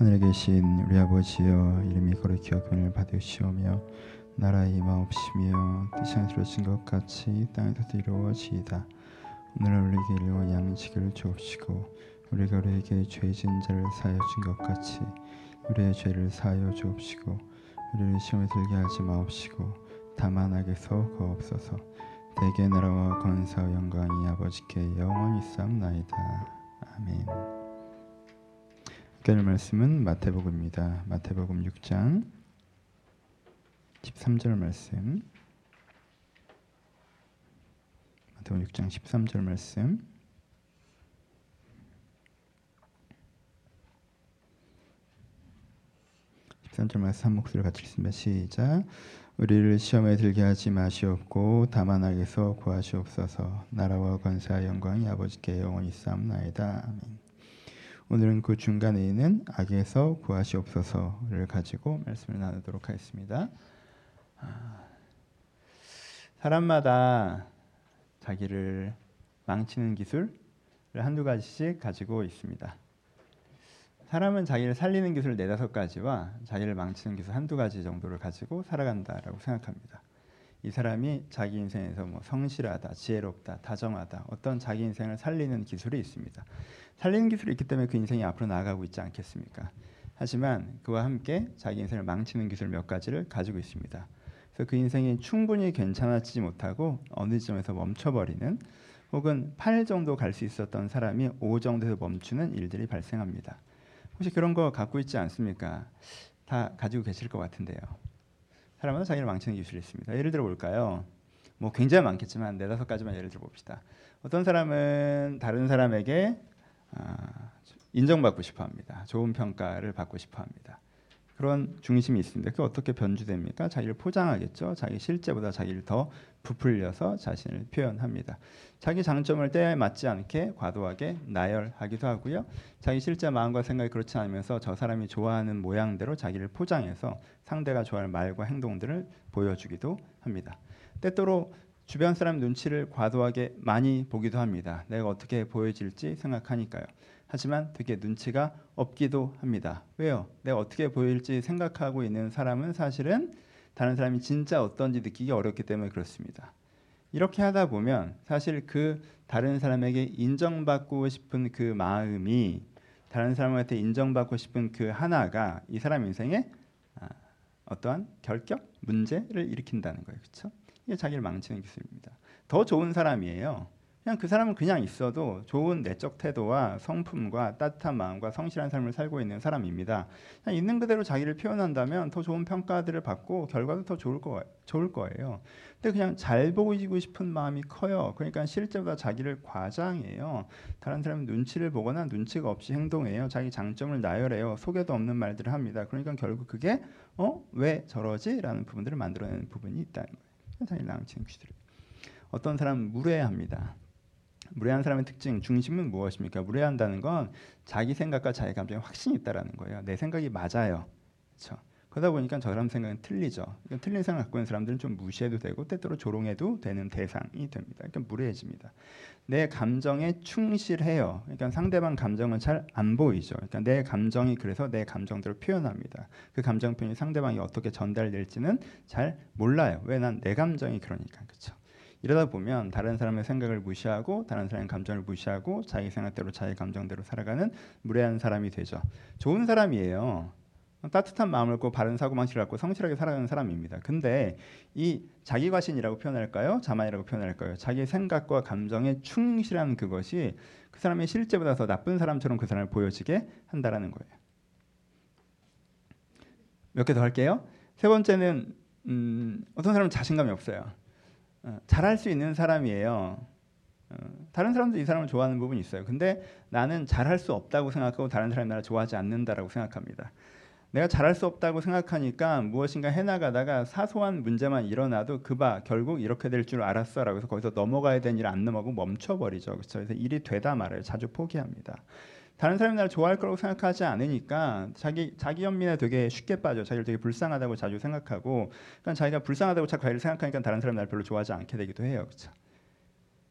하늘에 계신 우리 아버지여 이름이 거룩히 여김을 받으시오며 나라의 임하옵시며 뜻이 이루어진 것 같이 땅에서도 이루어지이다. 오늘 우리에게 일용할 양식을 주옵시고 우리가 우리에게 죄 지은 자를 사하여 준 것 같이 우리의 죄를 사하여 주옵시고 우리를 시험에 들게 하지 마옵시고 다만 악에서 거옵소서. 대개 나라와 권사와 영광이 아버지께 영원히 쌓나이다. 아멘 오늘 말씀은 마태복음입니다 마태복음 6장 13절 말씀 마태복음 6장 13절 말씀 13절 말씀 한 목소리로 같이 읽습니다. 시작. 우리를 시험에 들게 하지 마시옵고 다만 악에서 구하시옵소서. 나라와 권세와 영광이 아버지께 영원히 쌓나이다. 아멘. 오늘은 그 중간에 있는 악에서 구하시옵소서를 가지고 말씀을 나누도록 하겠습니다. 아, 사람마다 자기를 망치는 기술을 한두 가지씩 가지고 있습니다. 사람은 자기를 살리는 기술 네다섯 가지와 자기를 망치는 기술 한두 가지 정도를 가지고 살아간다라고 생각합니다. 이 사람이 자기 인생에서 뭐 성실하다, 지혜롭다, 다정하다, 어떤 자기 인생을 살리는 기술이 있습니다. 살리는 기술이 있기 때문에 그 인생이 앞으로 나아가고 있지 않겠습니까? 하지만 그와 함께 자기 인생을 망치는 기술 몇 가지를 가지고 있습니다. 그래서 그 인생이 충분히 괜찮아지지 못하고 어느 지점에서 멈춰버리는 혹은 8 정도 갈 수 있었던 사람이 5 정도에서 멈추는 일들이 발생합니다. 혹시 그런 거 갖고 있지 않습니까? 다 가지고 계실 것 같은데요. 사람마다 자기를 망치는 기술이 있습니다. 예를 들어 볼까요? 뭐 굉장히 많겠지만 네다섯 가지만 예를 들어 봅시다. 어떤 사람은 다른 사람에게 아, 인정받고 싶어 합니다. 좋은 평가를 받고 싶어 합니다. 그런 중심이 있습니다. 그 어떻게 변주됩니까? 자기를 포장하겠죠. 자기 실제보다 자기를 더 부풀려서 자신을 표현합니다. 자기 장점을 때에 맞지 않게 과도하게 나열하기도 하고요. 자기 실제 마음과 생각이 그렇지 않으면서 저 사람이 좋아하는 모양대로 자기를 포장해서 상대가 좋아할 말과 행동들을 보여주기도 합니다. 때때로 주변 사람 눈치를 과도하게 많이 보기도 합니다. 내가 어떻게 보여질지 생각하니까요. 하지만 되게 눈치가 없기도 합니다. 왜요? 내가 어떻게 보일지 생각하고 있는 사람은 사실은 다른 사람이 진짜 어떤지 느끼기 어렵기 때문에 그렇습니다. 이렇게 하다 보면 사실 그 다른 사람에게 인정받고 싶은 그 마음이 다른 사람한테 인정받고 싶은 그 하나가 이 사람 인생에 아, 어떠한 결격 문제를 일으킨다는 거예요. 그렇죠? 이게 자기를 망치는 기술입니다. 더 좋은 사람이에요. 그냥 그 사람은 그냥 있어도 좋은 내적 태도와 성품과 따뜻한 마음과 성실한 삶을 살고 있는 사람입니다. 그냥 있는 그대로 자기를 표현한다면 더 좋은 평가들을 받고 결과도 더 좋을 거 좋을 거예요. 근데 그냥 잘 보이고 싶은 마음이 커요. 그러니까 실제보다 자기를 과장해요. 다른 사람 눈치를 보거나 눈치가 없이 행동해요. 자기 장점을 나열해요. 소개도 없는 말들을 합니다. 그러니까 결국 그게 어 왜 저러지 라는 부분들을 만들어내는 부분이 있다는 거예요. 자기 랑치는 귀들. 어떤 사람은 무례합니다. 무례한 사람의 특징 중심은 무엇입니까? 무례한다는 건 자기 생각과 자기 감정에 확신이 있다라는 거예요. 내 생각이 맞아요. 그렇죠? 그러다 보니까 저 사람 생각은 틀리죠. 그러니까 틀린 생각 갖고 있는 사람들은 좀 무시해도 되고 때때로 조롱해도 되는 대상이 됩니다. 그러니까 무례해집니다. 내 감정에 충실해요. 그러니까 상대방 감정은 잘 안 보이죠. 그러니까 내 감정이 그래서 내 감정대로 표현합니다. 그 감정 표현이 상대방이 어떻게 전달될지는 잘 몰라요. 왜 난 내 감정이 그러니까 그렇죠. 이러다 보면 다른 사람의 생각을 무시하고 다른 사람의 감정을 무시하고 자기 생각대로 자기 감정대로 살아가는 무례한 사람이 되죠. 좋은 사람이에요. 따뜻한 마음을 갖고 바른 사고방식을 갖고 성실하게 살아가는 사람입니다. 근데 이 자기 과신이라고 표현할까요? 자만이라고 표현할까요? 자기 생각과 감정에 충실한 그것이 그 사람의 실제보다 더 나쁜 사람처럼 그 사람을 보여지게 한다라는 거예요. 몇 개 더 할게요. 세 번째는 음, 어떤 사람은 자신감이 없어요. 어, 잘할 수 있는 사람이에요. 어, 다른 사람도 이 사람을 좋아하는 부분이 있어요. 근데 나는 잘할 수 없다고 생각하고 다른 사람이 나를 좋아하지 않는다라고 생각합니다. 내가 잘할 수 없다고 생각하니까 무엇인가 해나가다가 사소한 문제만 일어나도 그봐 결국 이렇게 될 줄 알았어라고 해서 거기서 넘어가야 되는 일 안 넘어가고 멈춰버리죠. 그렇죠? 그래서 일이 되다 말아요. 자주 포기합니다. 다른 사람이 나를 좋아할 거라고 생각하지 않으니까 자기 자기 연민에 되게 쉽게 빠져. 자기를 되게 불쌍하다고 자주 생각하고, 그러니까 자기가 불쌍하다고 자기를 생각하니까 다른 사람이 나를 별로 좋아하지 않게 되기도 해요. 그렇죠?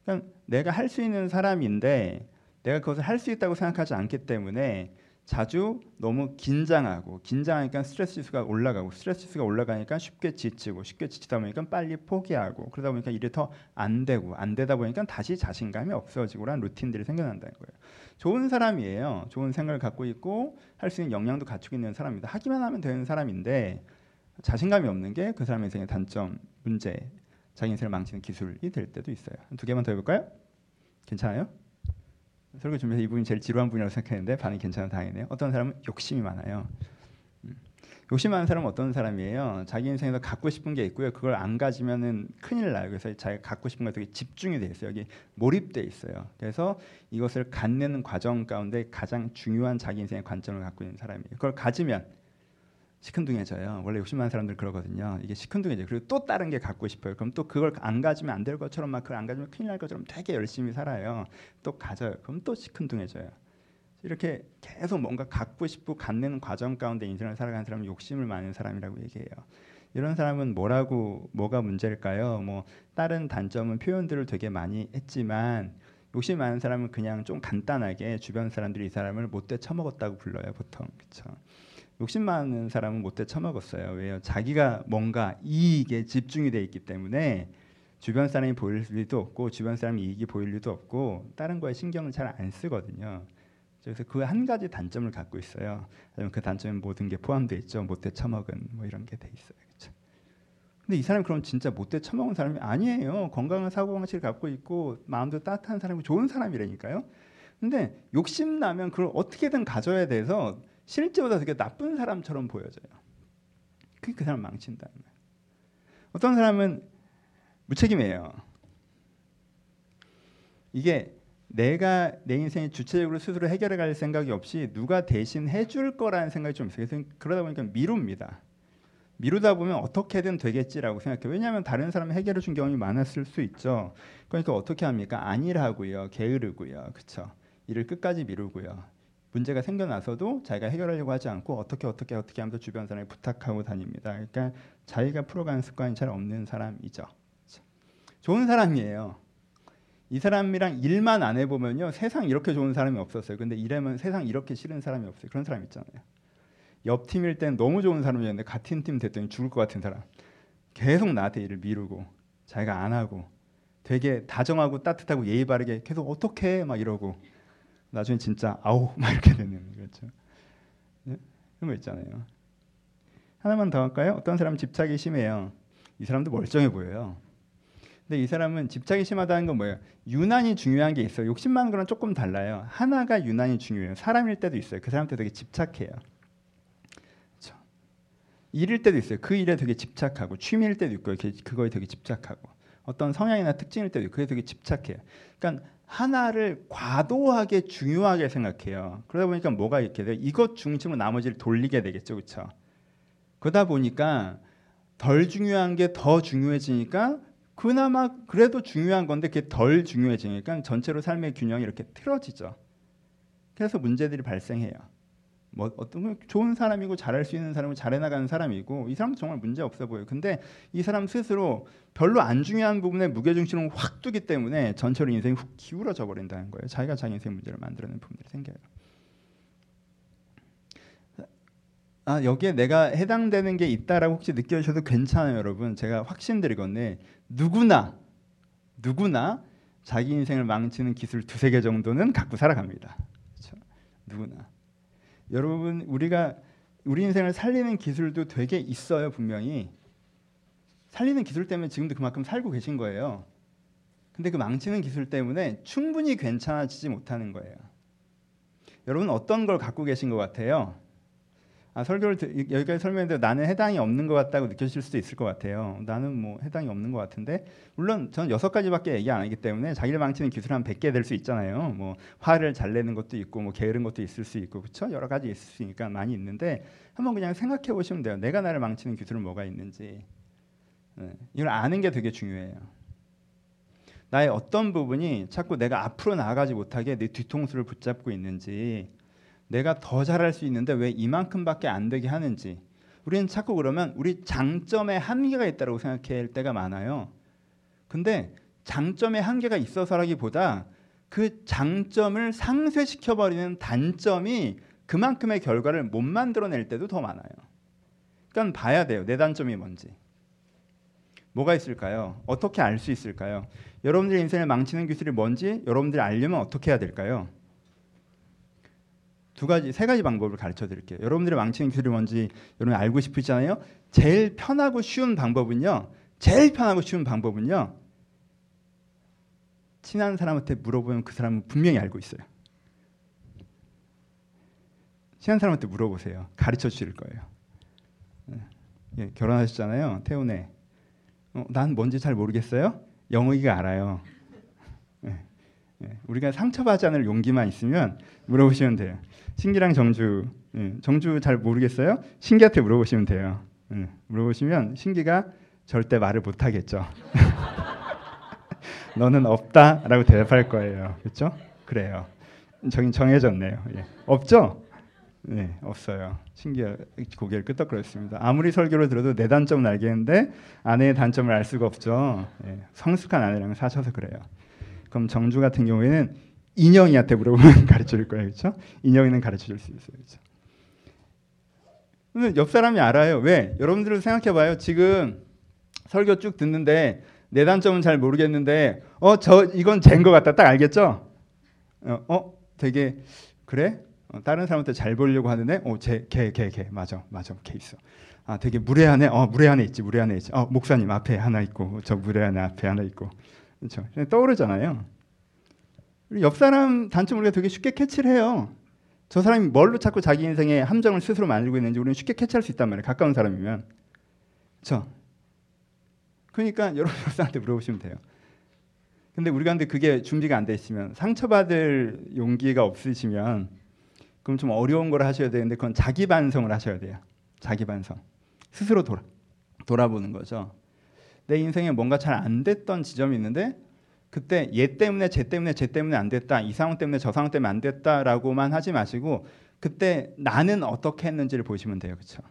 그러니까 내가 할 수 있는 사람인데 내가 그것을 할 수 있다고 생각하지 않기 때문에 자주 너무 긴장하고 긴장하니까 스트레스 지수가 올라가고 스트레스 지수가 올라가니까 쉽게 지치고 쉽게 지치다 보니까 빨리 포기하고 그러다 보니까 일이 더 안 되고 안 되다 보니까 다시 자신감이 없어지고라는 루틴들이 생겨난다는 거예요. 좋은 사람이에요. 좋은 생각을 갖고 있고 할 수 있는 역량도 갖추고 있는 사람입니다. 하기만 하면 되는 사람인데 자신감이 없는 게 그 사람 인생의 단점, 문제, 자기 인생을 망치는 기술이 될 때도 있어요. 두 개만 더 해볼까요? 괜찮아요? 설교 준비해서 이 부분이 제일 지루한 분이라고 생각했는데 반응이 괜찮아 다행이네요. 어떤 사람은 욕심이 많아요. 음. 욕심 많은 사람은 어떤 사람이에요? 자기 인생에서 갖고 싶은 게 있고요. 그걸 안 가지면은 큰일 나요. 그래서 자기가 갖고 싶은 거 되게 집중이 돼 있어요. 여기 몰입돼 있어요. 그래서 이것을 갖는 과정 가운데 가장 중요한 자기 인생의 관점을 갖고 있는 사람이에요. 그걸 가지면 시큰둥해져요. 원래 욕심 많은 사람들 그러거든요. 이게 시큰둥해져요. 그리고 또 다른 게 갖고 싶어요. 그럼 또 그걸 안 가지면 안 될 것처럼 막 그걸 안 가지면 큰일 날 것처럼 되게 열심히 살아요. 또 가져요. 그럼 또 시큰둥해져요. 이렇게 계속 뭔가 갖고 싶고 갖는 과정 가운데 인생을 살아가는 사람은 욕심을 많은 사람이라고 얘기해요. 이런 사람은 뭐라고 뭐가 문제일까요? 뭐 다른 단점은 표현들을 되게 많이 했지만 욕심 많은 사람은 그냥 좀 간단하게 주변 사람들이 이 사람을 못돼 처먹었다고 불러요 보통 그렇죠. 욕심 많은 사람은 못돼 처먹었어요. 왜요? 자기가 뭔가 이익에 집중이 돼 있기 때문에 주변 사람이 보일 리도 없고 주변 사람 이익이 보일 리도 없고 다른 거에 신경을 잘 안 쓰거든요. 그래서 그 한 가지 단점을 갖고 있어요. 그 단점에 모든 게 포함되어 있죠. 못돼 처먹은 뭐 이런 게 돼 있어요. 그렇죠? 근데 이 사람이 그럼 진짜 못돼 처먹은 사람이 아니에요. 건강한 사고 방식을 갖고 있고 마음도 따뜻한 사람이 좋은 사람이라니까요. 근데 욕심 나면 그걸 어떻게든 가져야 돼서 실제보다 되게 나쁜 사람처럼 보여져요. 그게 그 사람 망친다는 거예요. 어떤 사람은 무책임해요. 이게 내가 내 인생에 주체적으로 스스로 해결해 갈 생각이 없이 누가 대신 해줄 거라는 생각이 좀 있어요. 그래서 그러다 보니까 미룹니다. 미루다 보면 어떻게든 되겠지라고 생각해요. 왜냐하면 다른 사람이 해결해 준 경험이 많았을 수 있죠. 그러니까 어떻게 합니까? 아니라고요. 게으르고요. 그렇죠. 일을 끝까지 미루고요. 문제가 생겨나서도 자기가 해결하려고 하지 않고 어떻게 어떻게 어떻게 하면서 주변 사람에 부탁하고 다닙니다. 그러니까 자기가 풀어가는 습관이 잘 없는 사람이죠. 좋은 사람이에요. 이 사람이랑 일만 안 해보면요 세상 이렇게 좋은 사람이 없었어요. 근데 일하면 세상 이렇게 싫은 사람이 없어요. 그런 사람 있잖아요. 옆 팀일 땐 너무 좋은 사람이었는데 같은 팀 됐더니 죽을 것 같은 사람. 계속 나한테 일을 미루고 자기가 안 하고 되게 다정하고 따뜻하고 예의 바르게 계속 어떻게 막 이러고 나중에 진짜 아우 막 이렇게 되는 거죠. 네? 그런 거 있잖아요. 하나만 더 할까요? 어떤 사람 집착이 심해요. 이 사람도 멀쩡해 보여요. 근데 이 사람은 집착이 심하다는 건 뭐예요? 유난히 중요한 게 있어요. 욕심 많은 거랑 조금 달라요. 하나가 유난히 중요해요. 사람일 때도 있어요. 그 사람한테 되게 집착해요. 그렇죠? 일일 때도 있어요. 그 일에 되게 집착하고 취미일 때도 있고 그거에 되게 집착하고 어떤 성향이나 특징일 때도 그게 되게 집착해요. 그러니까 하나를 과도하게 중요하게 생각해요. 그러다 보니까 뭐가 이렇게 돼요? 이것 중심으로 나머지를 돌리게 되겠죠, 그렇죠? 그러다 보니까 덜 중요한 게 더 중요해지니까 그나마 그래도 중요한 건데 그게 덜 중요해지니까 전체로 삶의 균형이 이렇게 틀어지죠. 그래서 문제들이 발생해요. 뭐 어떤 좋은 사람이고 잘할 수 있는 사람은 잘해 나가는 사람이고 이 사람도 정말 문제 없어 보여요. 근데 이 사람 스스로 별로 안 중요한 부분에 무게 중심을 확 두기 때문에 전체로 인생이 훅 기울어져 버린다는 거예요. 자기가 자기 인생 문제를 만들어내는 부분들이 생겨요. 아 여기에 내가 해당되는 게 있다라고 혹시 느껴주셔도 괜찮아요, 여러분. 제가 확신드리건데 누구나 누구나 자기 인생을 망치는 기술 두세 개 정도는 갖고 살아갑니다. 그렇죠? 누구나. 여러분 우리가 우리 인생을 살리는 기술도 되게 있어요 분명히 살리는 기술 때문에 지금도 그만큼 살고 계신 거예요. 근데 그 망치는 기술 때문에 충분히 괜찮아지지 못하는 거예요. 여러분 어떤 걸 갖고 계신 것 같아요? 아, 설교를 여기까지 설명했는데 나는 해당이 없는 것 같다고 느껴질 수도 있을 것 같아요. 나는 뭐 해당이 없는 것 같은데 물론 저는 여섯 가지밖에 얘기 안 하기 때문에 자기를 망치는 기술 한 100개 될 수 있잖아요. 뭐 화를 잘 내는 것도 있고 뭐 게으른 것도 있을 수 있고 그렇죠? 여러 가지 있을 수 있으니까 많이 있는데 한번 그냥 생각해 보시면 돼요. 내가 나를 망치는 기술은 뭐가 있는지. 네. 이걸 아는 게 되게 중요해요. 나의 어떤 부분이 자꾸 내가 앞으로 나아가지 못하게 내 뒤통수를 붙잡고 있는지 내가 더 잘할 수 있는데 왜 이만큼밖에 안 되게 하는지 우리는 자꾸 그러면 우리 장점에 한계가 있다고 생각할 때가 많아요. 근데 장점에 한계가 있어서라기보다 그 장점을 상쇄시켜 버리는 단점이 그만큼의 결과를 못 만들어낼 때도 더 많아요. 그러니까 봐야 돼요. 내 단점이 뭔지. 뭐가 있을까요? 어떻게 알 수 있을까요? 여러분들의 인생을 망치는 기술이 뭔지 여러분들이 알려면 어떻게 해야 될까요? 두 가지, 세 가지 방법을 가르쳐 드릴게요. 여러분들의 망치는 기술이 뭔지 여러분 알고 싶으시잖아요. 제일 편하고 쉬운 방법은요. 제일 편하고 쉬운 방법은요. 친한 사람한테 물어보면 그 사람은 분명히 알고 있어요. 친한 사람한테 물어보세요. 가르쳐 주실 거예요. 예, 결혼하셨잖아요. 태훈에. 어, 난 뭔지 잘 모르겠어요. 영의가 알아요. 예, 예, 우리가 상처받지 않을 용기만 있으면 물어보시면 돼요. 신기랑 정주, 예, 정주 잘 모르겠어요. 신기한테 물어보시면 돼요. 예, 물어보시면 신기가 절대 말을 못 하겠죠. 너는 없다라고 대답할 거예요. 그렇죠? 그래요. 정, 정해졌네요. 예. 없죠? 네, 없어요. 신기해 고개를 끄덕거렸습니다. 아무리 설교를 들어도 내 단점은 알겠는데 아내의 단점을 알 수가 없죠. 예, 성숙한 아내랑 사셔서 그래요. 그럼 정주 같은 경우에는 인형이한테 물어보면 가르쳐 줄 거예요. 그렇죠? 인형이는 가르쳐 줄 수 있어요. 그렇죠? 옆 사람이 알아요. 왜? 여러분들 생각해 봐요. 지금 설교 쭉 듣는데 내 단점은 잘 모르겠는데 어 저 이건 쟨것 같다 딱 알겠죠? 어, 어 되게 그래? 어, 다른 사람한테 잘 보려고 하는데 어쟤걔걔걔 맞아 맞아 걔 있어 아 되게 안에 어 안에 있지 안에 있지 어 목사님 앞에 하나 있고 저 안에 앞에 하나 있고 그렇죠 떠오르잖아요 옆 사람 단점 우리가 되게 쉽게 캐치를 해요 저 사람이 뭘로 자꾸 자기 인생의 함정을 스스로 만들고 있는지 우리는 쉽게 캐치할 수 있단 말이에요 가까운 사람이면 그렇죠 그러니까 여러분 옆 사람한테 물어보시면 돼요 근데 우리가 근데 그게 준비가 안 돼 있으면 상처받을 용기가 없으시면 그럼 좀 어려운 걸 하셔야 되는데 그건 자기 반성을 하셔야 돼요. 자기 반성. 스스로 돌아, 돌아보는 거죠. 내 인생에 뭔가 잘 안 됐던 지점이 있는데 그때 얘 때문에 쟤 때문에 쟤 때문에 안 됐다. 이 상황 때문에 저 상황 때문에 안 됐다라고만 하지 마시고 그때 나는 어떻게 했는지를 보시면 돼요. 그렇죠?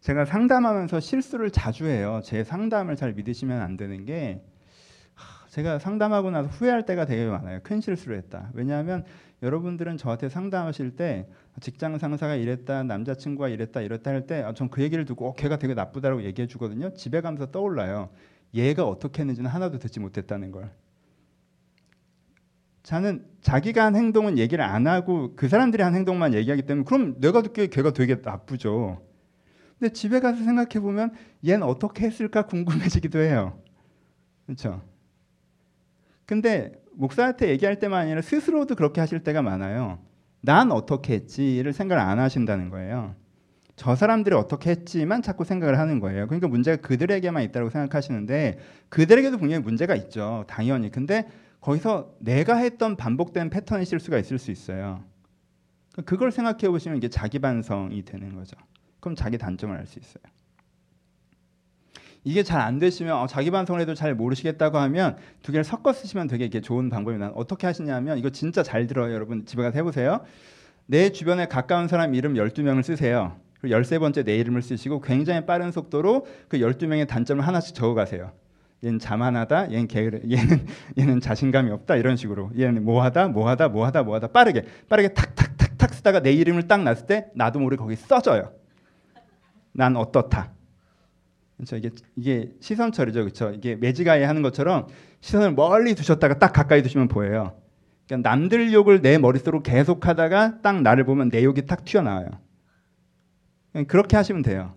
제가 상담하면서 실수를 자주 해요. 제 상담을 잘 믿으시면 안 되는 게 제가 상담하고 나서 후회할 때가 되게 많아요. 큰 실수를 했다. 왜냐하면 여러분들은 저한테 상담하실 때 직장 상사가 이랬다, 남자친구가 이랬다, 이랬다 할 때 전그 아, 얘기를 듣고 어, 걔가 되게 나쁘다고 얘기해 주거든요. 집에 가면서 떠올라요. 얘가 어떻게 했는지는 하나도 듣지 못했다는 걸. 자는 자기가 한 행동은 얘기를 안 하고 그 사람들이 한 행동만 얘기하기 때문에 그럼 내가 듣기에 걔가 되게 나쁘죠. 근데 집에 가서 생각해 보면 얘는 어떻게 했을까 궁금해지기도 해요. 그렇죠? 근데 목사한테 얘기할 때만 아니라 스스로도 그렇게 하실 때가 많아요. 난 어떻게 했지를 생각을 안 하신다는 거예요. 저 사람들이 어떻게 했지만 자꾸 생각을 하는 거예요. 그러니까 문제가 그들에게만 있다고 생각하시는데 그들에게도 분명히 문제가 있죠. 당연히. 근데 거기서 내가 했던 반복된 패턴의 실수가 있을 수 있어요. 그걸 생각해 보시면 이게 자기 반성이 되는 거죠. 그럼 자기 단점을 알 수 있어요. 이게 잘 안 되시면 어, 자기 반성을 해도 잘 모르시겠다고 하면 두 개를 섞어 쓰시면 되게 이게 좋은 방법입니다. 어떻게 하시냐면 이거 진짜 잘 들어요. 여러분 집에 가서 해보세요. 내 주변에 가까운 사람 이름 12명을 쓰세요. 그리고 13번째 내 이름을 쓰시고 굉장히 빠른 속도로 그 12명의 단점을 하나씩 적어가세요. 얘는 자만하다, 얘는 게으르, 얘는 얘는 자신감이 없다 이런 식으로 얘는 뭐하다, 뭐하다, 뭐하다, 뭐하다 빠르게 빠르게 탁탁탁탁 쓰다가 내 이름을 딱 놨을 때 나도 모르게 거기 써져요. 난 어떻다. 그렇죠? 이게 이게 시선 처리죠, 그렇죠? 이게 매지가이 하는 것처럼 시선을 멀리 두셨다가 딱 가까이 두시면 보여요. 그러니까 남들 욕을 내 머릿속으로 계속하다가 딱 나를 보면 내 욕이 탁 튀어나와요. 그렇게 하시면 돼요.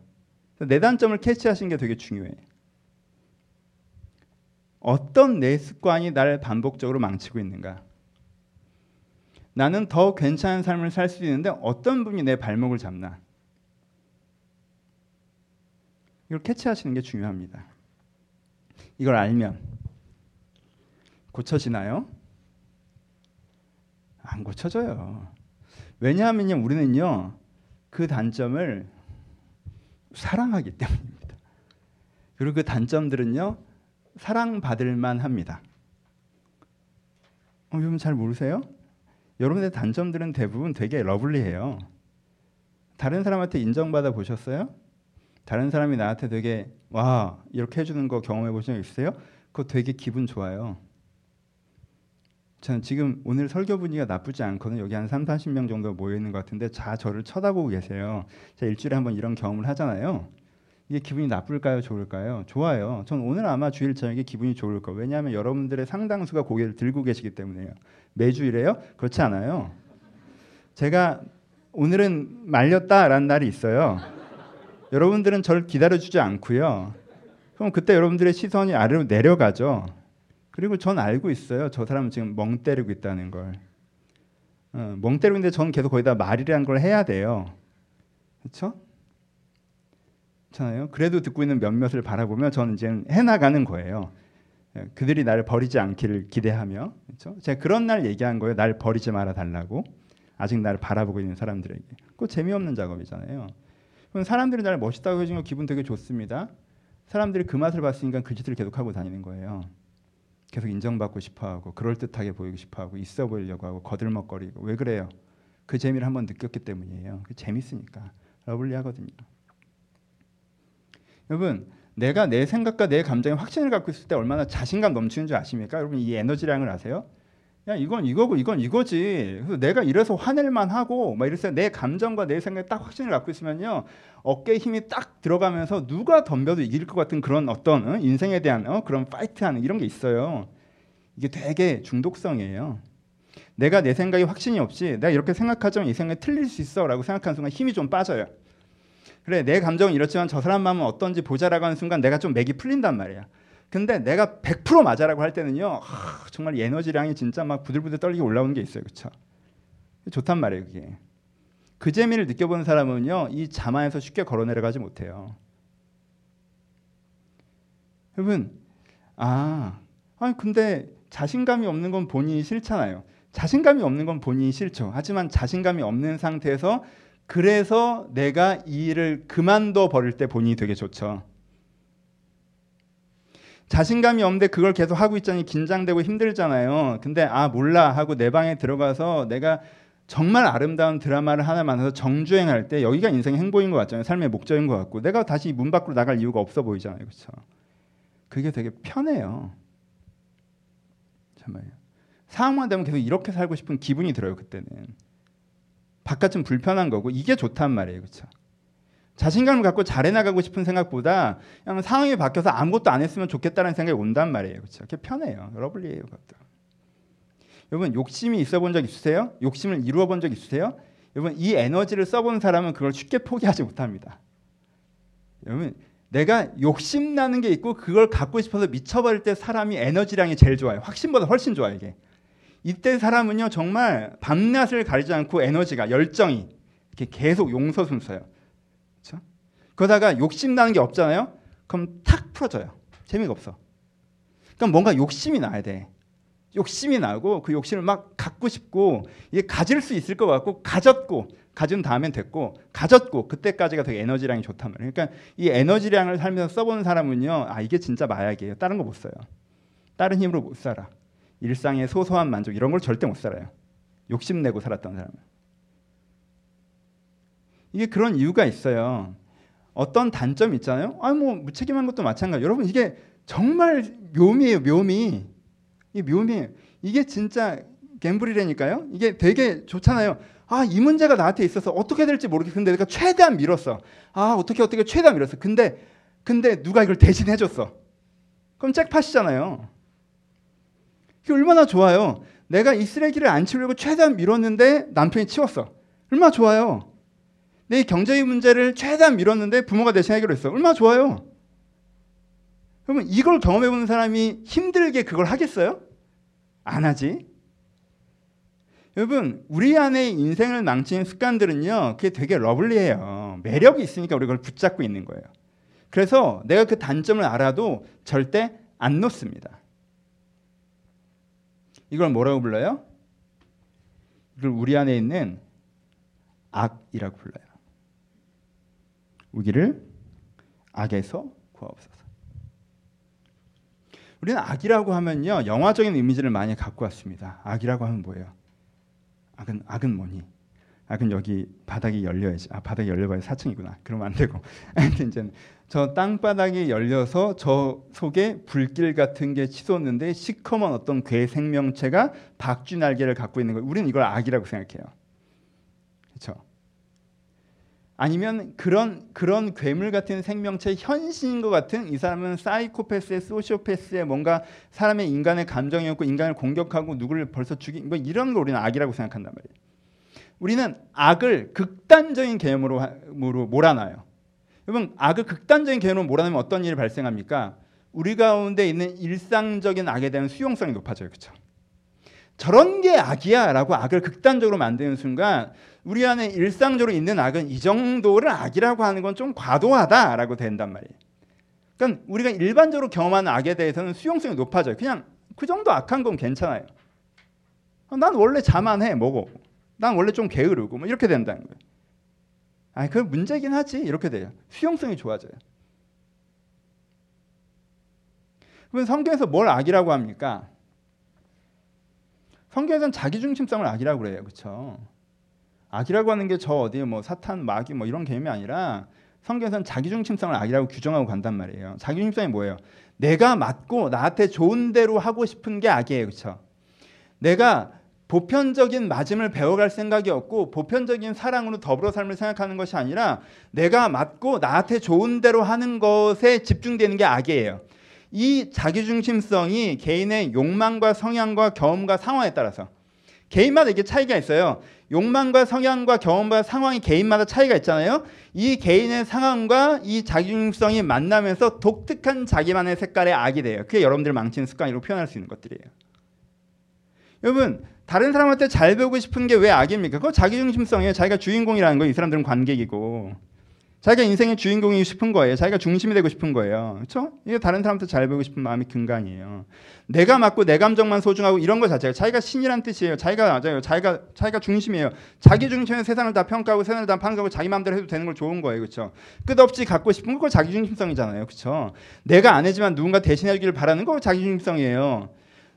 내 단점을 캐치하시는 게 되게 중요해요. 어떤 내 습관이 나를 반복적으로 망치고 있는가? 나는 더 괜찮은 삶을 살 수 있는데 어떤 분이 내 발목을 잡나? 이걸 캐치하시는 게 중요합니다. 이걸 알면 고쳐지나요? 안 고쳐져요. 왜냐하면요, 우리는요, 그 단점을 사랑하기 때문입니다. 그리고 그 단점들은요, 사랑받을만 합니다. 어, 여러분 잘 모르세요? 여러분의 단점들은 대부분 되게 러블리해요. 다른 사람한테 인정받아 보셨어요? 다른 사람이 나한테 되게 와 이렇게 해주는 거 경험해 보신 적 있으세요? 그거 되게 기분 좋아요. 저는 지금 오늘 설교 분위기가 나쁘지 않거든요. 여기 한 3, 40명 정도 모여 있는 것 같은데 자 저를 쳐다보고 계세요. 제가 일주일에 한번 이런 경험을 하잖아요. 이게 기분이 나쁠까요, 좋을까요? 좋아요. 전 오늘 아마 주일 저녁에 기분이 좋을 거예요. 왜냐하면 여러분들의 상당수가 고개를 들고 계시기 때문에요. 매주일에요? 그렇지 않아요. 제가 오늘은 말렸다라는 날이 있어요. 여러분들은 저를 기다려주지 않고요. 그럼 그때 여러분들의 시선이 아래로 내려가죠. 그리고 전 알고 있어요. 저 사람은 지금 멍 때리고 있다는 걸. 어, 멍 때리고 있는데 전 계속 거기다 말이라는 걸 해야 돼요. 그렇죠? 그렇잖아요. 그래도 듣고 있는 몇몇을 바라보며 저는 이제 해나가는 거예요. 예, 그들이 나를 버리지 않기를 기대하며 그렇죠? 제가 그런 날 얘기한 거예요. 날 버리지 말아 달라고. 아직 나를 바라보고 있는 사람들에게. 그 재미없는 작업이잖아요. 그럼 사람들이 나를 멋있다고 해주는 거 기분 되게 좋습니다. 사람들이 그 맛을 봤으니까 그 짓을 계속 하고 다니는 거예요. 계속 인정받고 싶어하고 그럴듯하게 보이고 싶어하고 있어 보이려고 하고 거들먹거리고 왜 그래요? 그 재미를 한번 느꼈기 때문이에요. 그 재밌으니까 러블리하거든요. 여러분 내가 내 생각과 내 감정에 확신을 갖고 있을 때 얼마나 자신감 넘치는 줄 아십니까? 여러분 이 에너지량을 아세요? 야 이건 이거고 이건 이거지. 그래서 내가 이래서 화낼만 하고 막 이래서 내 감정과 내 생각에 딱 확신을 갖고 있으면요 어깨에 힘이 딱 들어가면서 누가 덤벼도 이길 것 같은 그런 어떤 어? 인생에 대한 어? 그런 파이트하는 이런 게 있어요. 이게 되게 중독성이에요. 내가 내 생각에 확신이 없이 내가 이렇게 생각하지만 이 생각이 틀릴 수 있어라고 생각하는 순간 힘이 좀 빠져요. 그래 내 감정은 이렇지만 저 사람 마음은 어떤지 보자라고 하는 순간 내가 좀 맥이 풀린단 말이야. 근데 내가 100% 맞아라고 할 때는요. 하, 정말 에너지량이 진짜 막 부들부들 떨리게 올라오는 게 있어요. 그렇죠? 좋단 말이에요, 그게. 그 재미를 느껴보는 사람은요. 이 자만에서 쉽게 걸어 내려가지 못해요. 여러분, 아, 아니 근데 자신감이 없는 건 본인이 싫잖아요. 자신감이 없는 건 본인이 싫죠. 하지만 자신감이 없는 상태에서 그래서 내가 이 일을 그만둬 버릴 때 본인이 되게 좋죠. 자신감이 없는데 그걸 계속 하고 있자니 긴장되고 힘들잖아요. 근데 아 몰라 하고 내 방에 들어가서 내가 정말 아름다운 드라마를 하나 만나서 정주행할 때 여기가 인생의 행복인 것 같잖아요. 삶의 목적인 것 같고 내가 다시 문 밖으로 나갈 이유가 없어 보이잖아요. 그렇죠? 그게 되게 편해요. 정말요. 상황만 되면 계속 이렇게 살고 싶은 기분이 들어요. 그때는 바깥은 불편한 거고 이게 좋단 말이에요. 그렇죠? 자신감을 갖고 잘해 나가고 싶은 생각보다 그냥 상황이 바뀌어서 아무것도 안 했으면 좋겠다는 생각이 온단 말이에요. 그렇죠? 그게 편해요. 러블리해요, 그것도. 여러분 욕심이 있어 본 적 있으세요? 욕심을 이루어 본 적 있으세요? 여러분 이 에너지를 써본 사람은 그걸 쉽게 포기하지 못합니다. 여러분 내가 욕심 나는 게 있고 그걸 갖고 싶어서 미쳐버릴 때 사람이 에너지량이 제일 좋아요. 확신보다 훨씬 좋아요 이게. 이때 사람은요 정말 밤낮을 가리지 않고 에너지가 열정이 이렇게 계속 용서순서요. 그러다가 욕심 나는 게 없잖아요. 그럼 탁 풀어져요. 재미가 없어. 그러니까 뭔가 욕심이 나야 돼. 욕심이 나고 그 욕심을 막 갖고 싶고 이게 가질 수 있을 것 같고 가졌고 가진 다음엔 됐고 가졌고 그때까지가 되게 에너지량이 좋단 말이에요. 그러니까 이 에너지량을 살면서 써보는 사람은요, 아 이게 진짜 마약이에요. 다른 거 못 써요. 다른 힘으로 못 살아. 일상의 소소한 만족 이런 걸 절대 못 살아요. 욕심 내고 살았던 사람은. 이게 그런 이유가 있어요. 어떤 단점이 있잖아요. 아니 뭐 무책임한 것도 마찬가지. 여러분 이게 정말 묘미예요, 묘미. 이 묘미예요. 이게 진짜 갬블이라니까요. 이게 되게 좋잖아요. 아, 이 문제가 나한테 있어서 어떻게 될지 모르겠는데 내가 최대한 밀었어. 아, 어떻게 어떻게 최대한 밀었어. 근데 근데 누가 이걸 대신해 줬어. 그럼 잭팟이잖아요. 이게 얼마나 좋아요. 내가 이 쓰레기를 안 치우려고 최대한 밀었는데 남편이 치웠어. 얼마나 좋아요. 내 경제의 문제를 최대한 밀었는데 부모가 대신 해결했어. 얼마나 좋아요. 그러면 이걸 경험해 보는 사람이 힘들게 그걸 하겠어요? 안 하지. 여러분, 우리 안에 인생을 망치는 습관들은요, 그게 되게 러블리해요. 매력이 있으니까 우리가 그걸 붙잡고 있는 거예요. 그래서 내가 그 단점을 알아도 절대 안 놓습니다. 이걸 뭐라고 불러요? 이걸 우리 안에 있는 악이라고 불러요. 우리를 악에서 구하옵소서. 우리는 악이라고 하면요 영화적인 이미지를 많이 갖고 왔습니다. 악이라고 하면 뭐예요? 악은 악은 뭐니? 아 그럼 여기 바닥이 열려야지. 아 바닥이 열려봐야 4층이구나. 그러면 안 되고. 이제 저 땅바닥이 열려서 저 속에 불길 같은 게 치솟는데 시커먼 어떤 괴 생명체가 박쥐 날개를 갖고 있는 거예요. 우리는 이걸 악이라고 생각해요. 그렇죠? 아니면 그런 그런 괴물 같은 생명체 현신인 것 같은 이 사람은 사이코패스의 소시오패스의 뭔가 사람의 인간의 감정이었고 인간을 공격하고 누구를 벌써 죽인 뭐 이런 걸 우리는 악이라고 생각한단 말이에요. 우리는 악을 극단적인 개념으로 몰아놔요. 여러분 악을 극단적인 개념으로 몰아내면 어떤 일이 발생합니까? 우리 가운데 있는 일상적인 악에 대한 수용성이 높아져요. 그렇죠? 저런 게 악이야라고 악을 극단적으로 만드는 순간 우리 안에 일상적으로 있는 악은 이 정도를 악이라고 하는 건 좀 과도하다라고 된단 말이에요. 그러니까 우리가 일반적으로 경험하는 악에 대해서는 수용성이 높아져요. 그냥 그 정도 악한 건 괜찮아요. 난 원래 자만해 뭐고. 난 원래 좀 게으르고 뭐 이렇게 된다는 거예요. 아, 그 문제긴 하지. 이렇게 돼요. 수용성이 좋아져요. 그러면 성경에서 뭘 악이라고 합니까? 성경에서는 자기중심성을 악이라고 그래요. 그렇죠? 악이라고 하는 게 저 어디에 뭐 사탄, 마귀 뭐 이런 개념이 아니라 성경에서는 자기중심성을 악이라고 규정하고 간단 말이에요. 자기중심성이 뭐예요? 내가 맞고 나한테 좋은 대로 하고 싶은 게 악이에요. 그렇죠? 내가 보편적인 맞음을 배워갈 생각이 없고 보편적인 사랑으로 더불어 삶을 생각하는 것이 아니라 내가 맞고 나한테 좋은 대로 하는 것에 집중되는 게 악이에요. 이 자기중심성이 개인의 욕망과 성향과 경험과 상황에 따라서 개인마다 이게 차이가 있어요. 욕망과 성향과 경험과 상황이 개인마다 차이가 있잖아요. 이 개인의 상황과 이 자기중심성이 만나면서 독특한 자기만의 색깔의 악이 돼요. 그게 여러분들 망치는 습관으로 표현할 수 있는 것들이에요. 여러분 다른 사람한테 잘 배우고 싶은 게 왜 악입니까? 그거 자기중심성이에요. 자기가 주인공이라는 거예요. 이 사람들은 관객이고. 자기가 인생의 주인공이고 싶은 거예요. 자기가 중심이 되고 싶은 거예요. 그렇죠? 이게 다른 사람한테 잘 배우고 싶은 마음이 근간이에요. 내가 맞고 내 감정만 소중하고 이런 거 자체가 자기가 신이란 뜻이에요. 자기가 맞아요. 자기가 자기가 중심이에요. 자기 중심에 세상을 다 평가하고 세상을 다 판가하고 자기 마음대로 해도 되는 걸 좋은 거예요. 그렇죠? 끝없이 갖고 싶은 거 자기 중심성이잖아요. 그렇죠? 내가 안 해지만 누군가 대신해 주기를 바라는 거 자기 중심성이에요.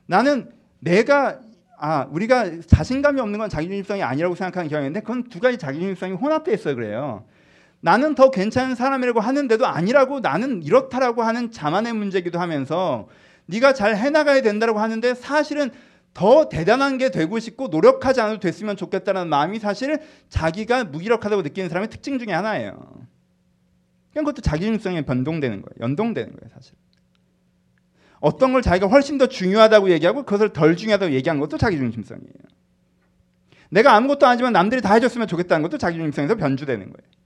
나는 내가 아 우리가 자신감이 없는 건 자기 중심성이 아니라고 생각하는 경향인데 그건 두 가지 자기 중심성이 혼합돼 있어 그래요. 나는 더 괜찮은 사람이라고 하는데도 아니라고 나는 이렇다라고 하는 자만의 문제기도 하면서 네가 잘 해나가야 된다고 하는데 사실은 더 대단한 게 되고 싶고 노력하지 않아도 됐으면 좋겠다는 마음이 사실 자기가 무기력하다고 느끼는 사람의 특징 중에 하나예요. 그것도 자기중심성에 변동되는 거예요. 연동되는 거예요, 사실. 어떤 걸 자기가 훨씬 더 중요하다고 얘기하고 그것을 덜 중요하다고 얘기한 것도 자기 중심성이에요. 내가 아무것도 아니지만 남들이 다 해줬으면 좋겠다는 것도 자기 중심성에서 변주되는 거예요.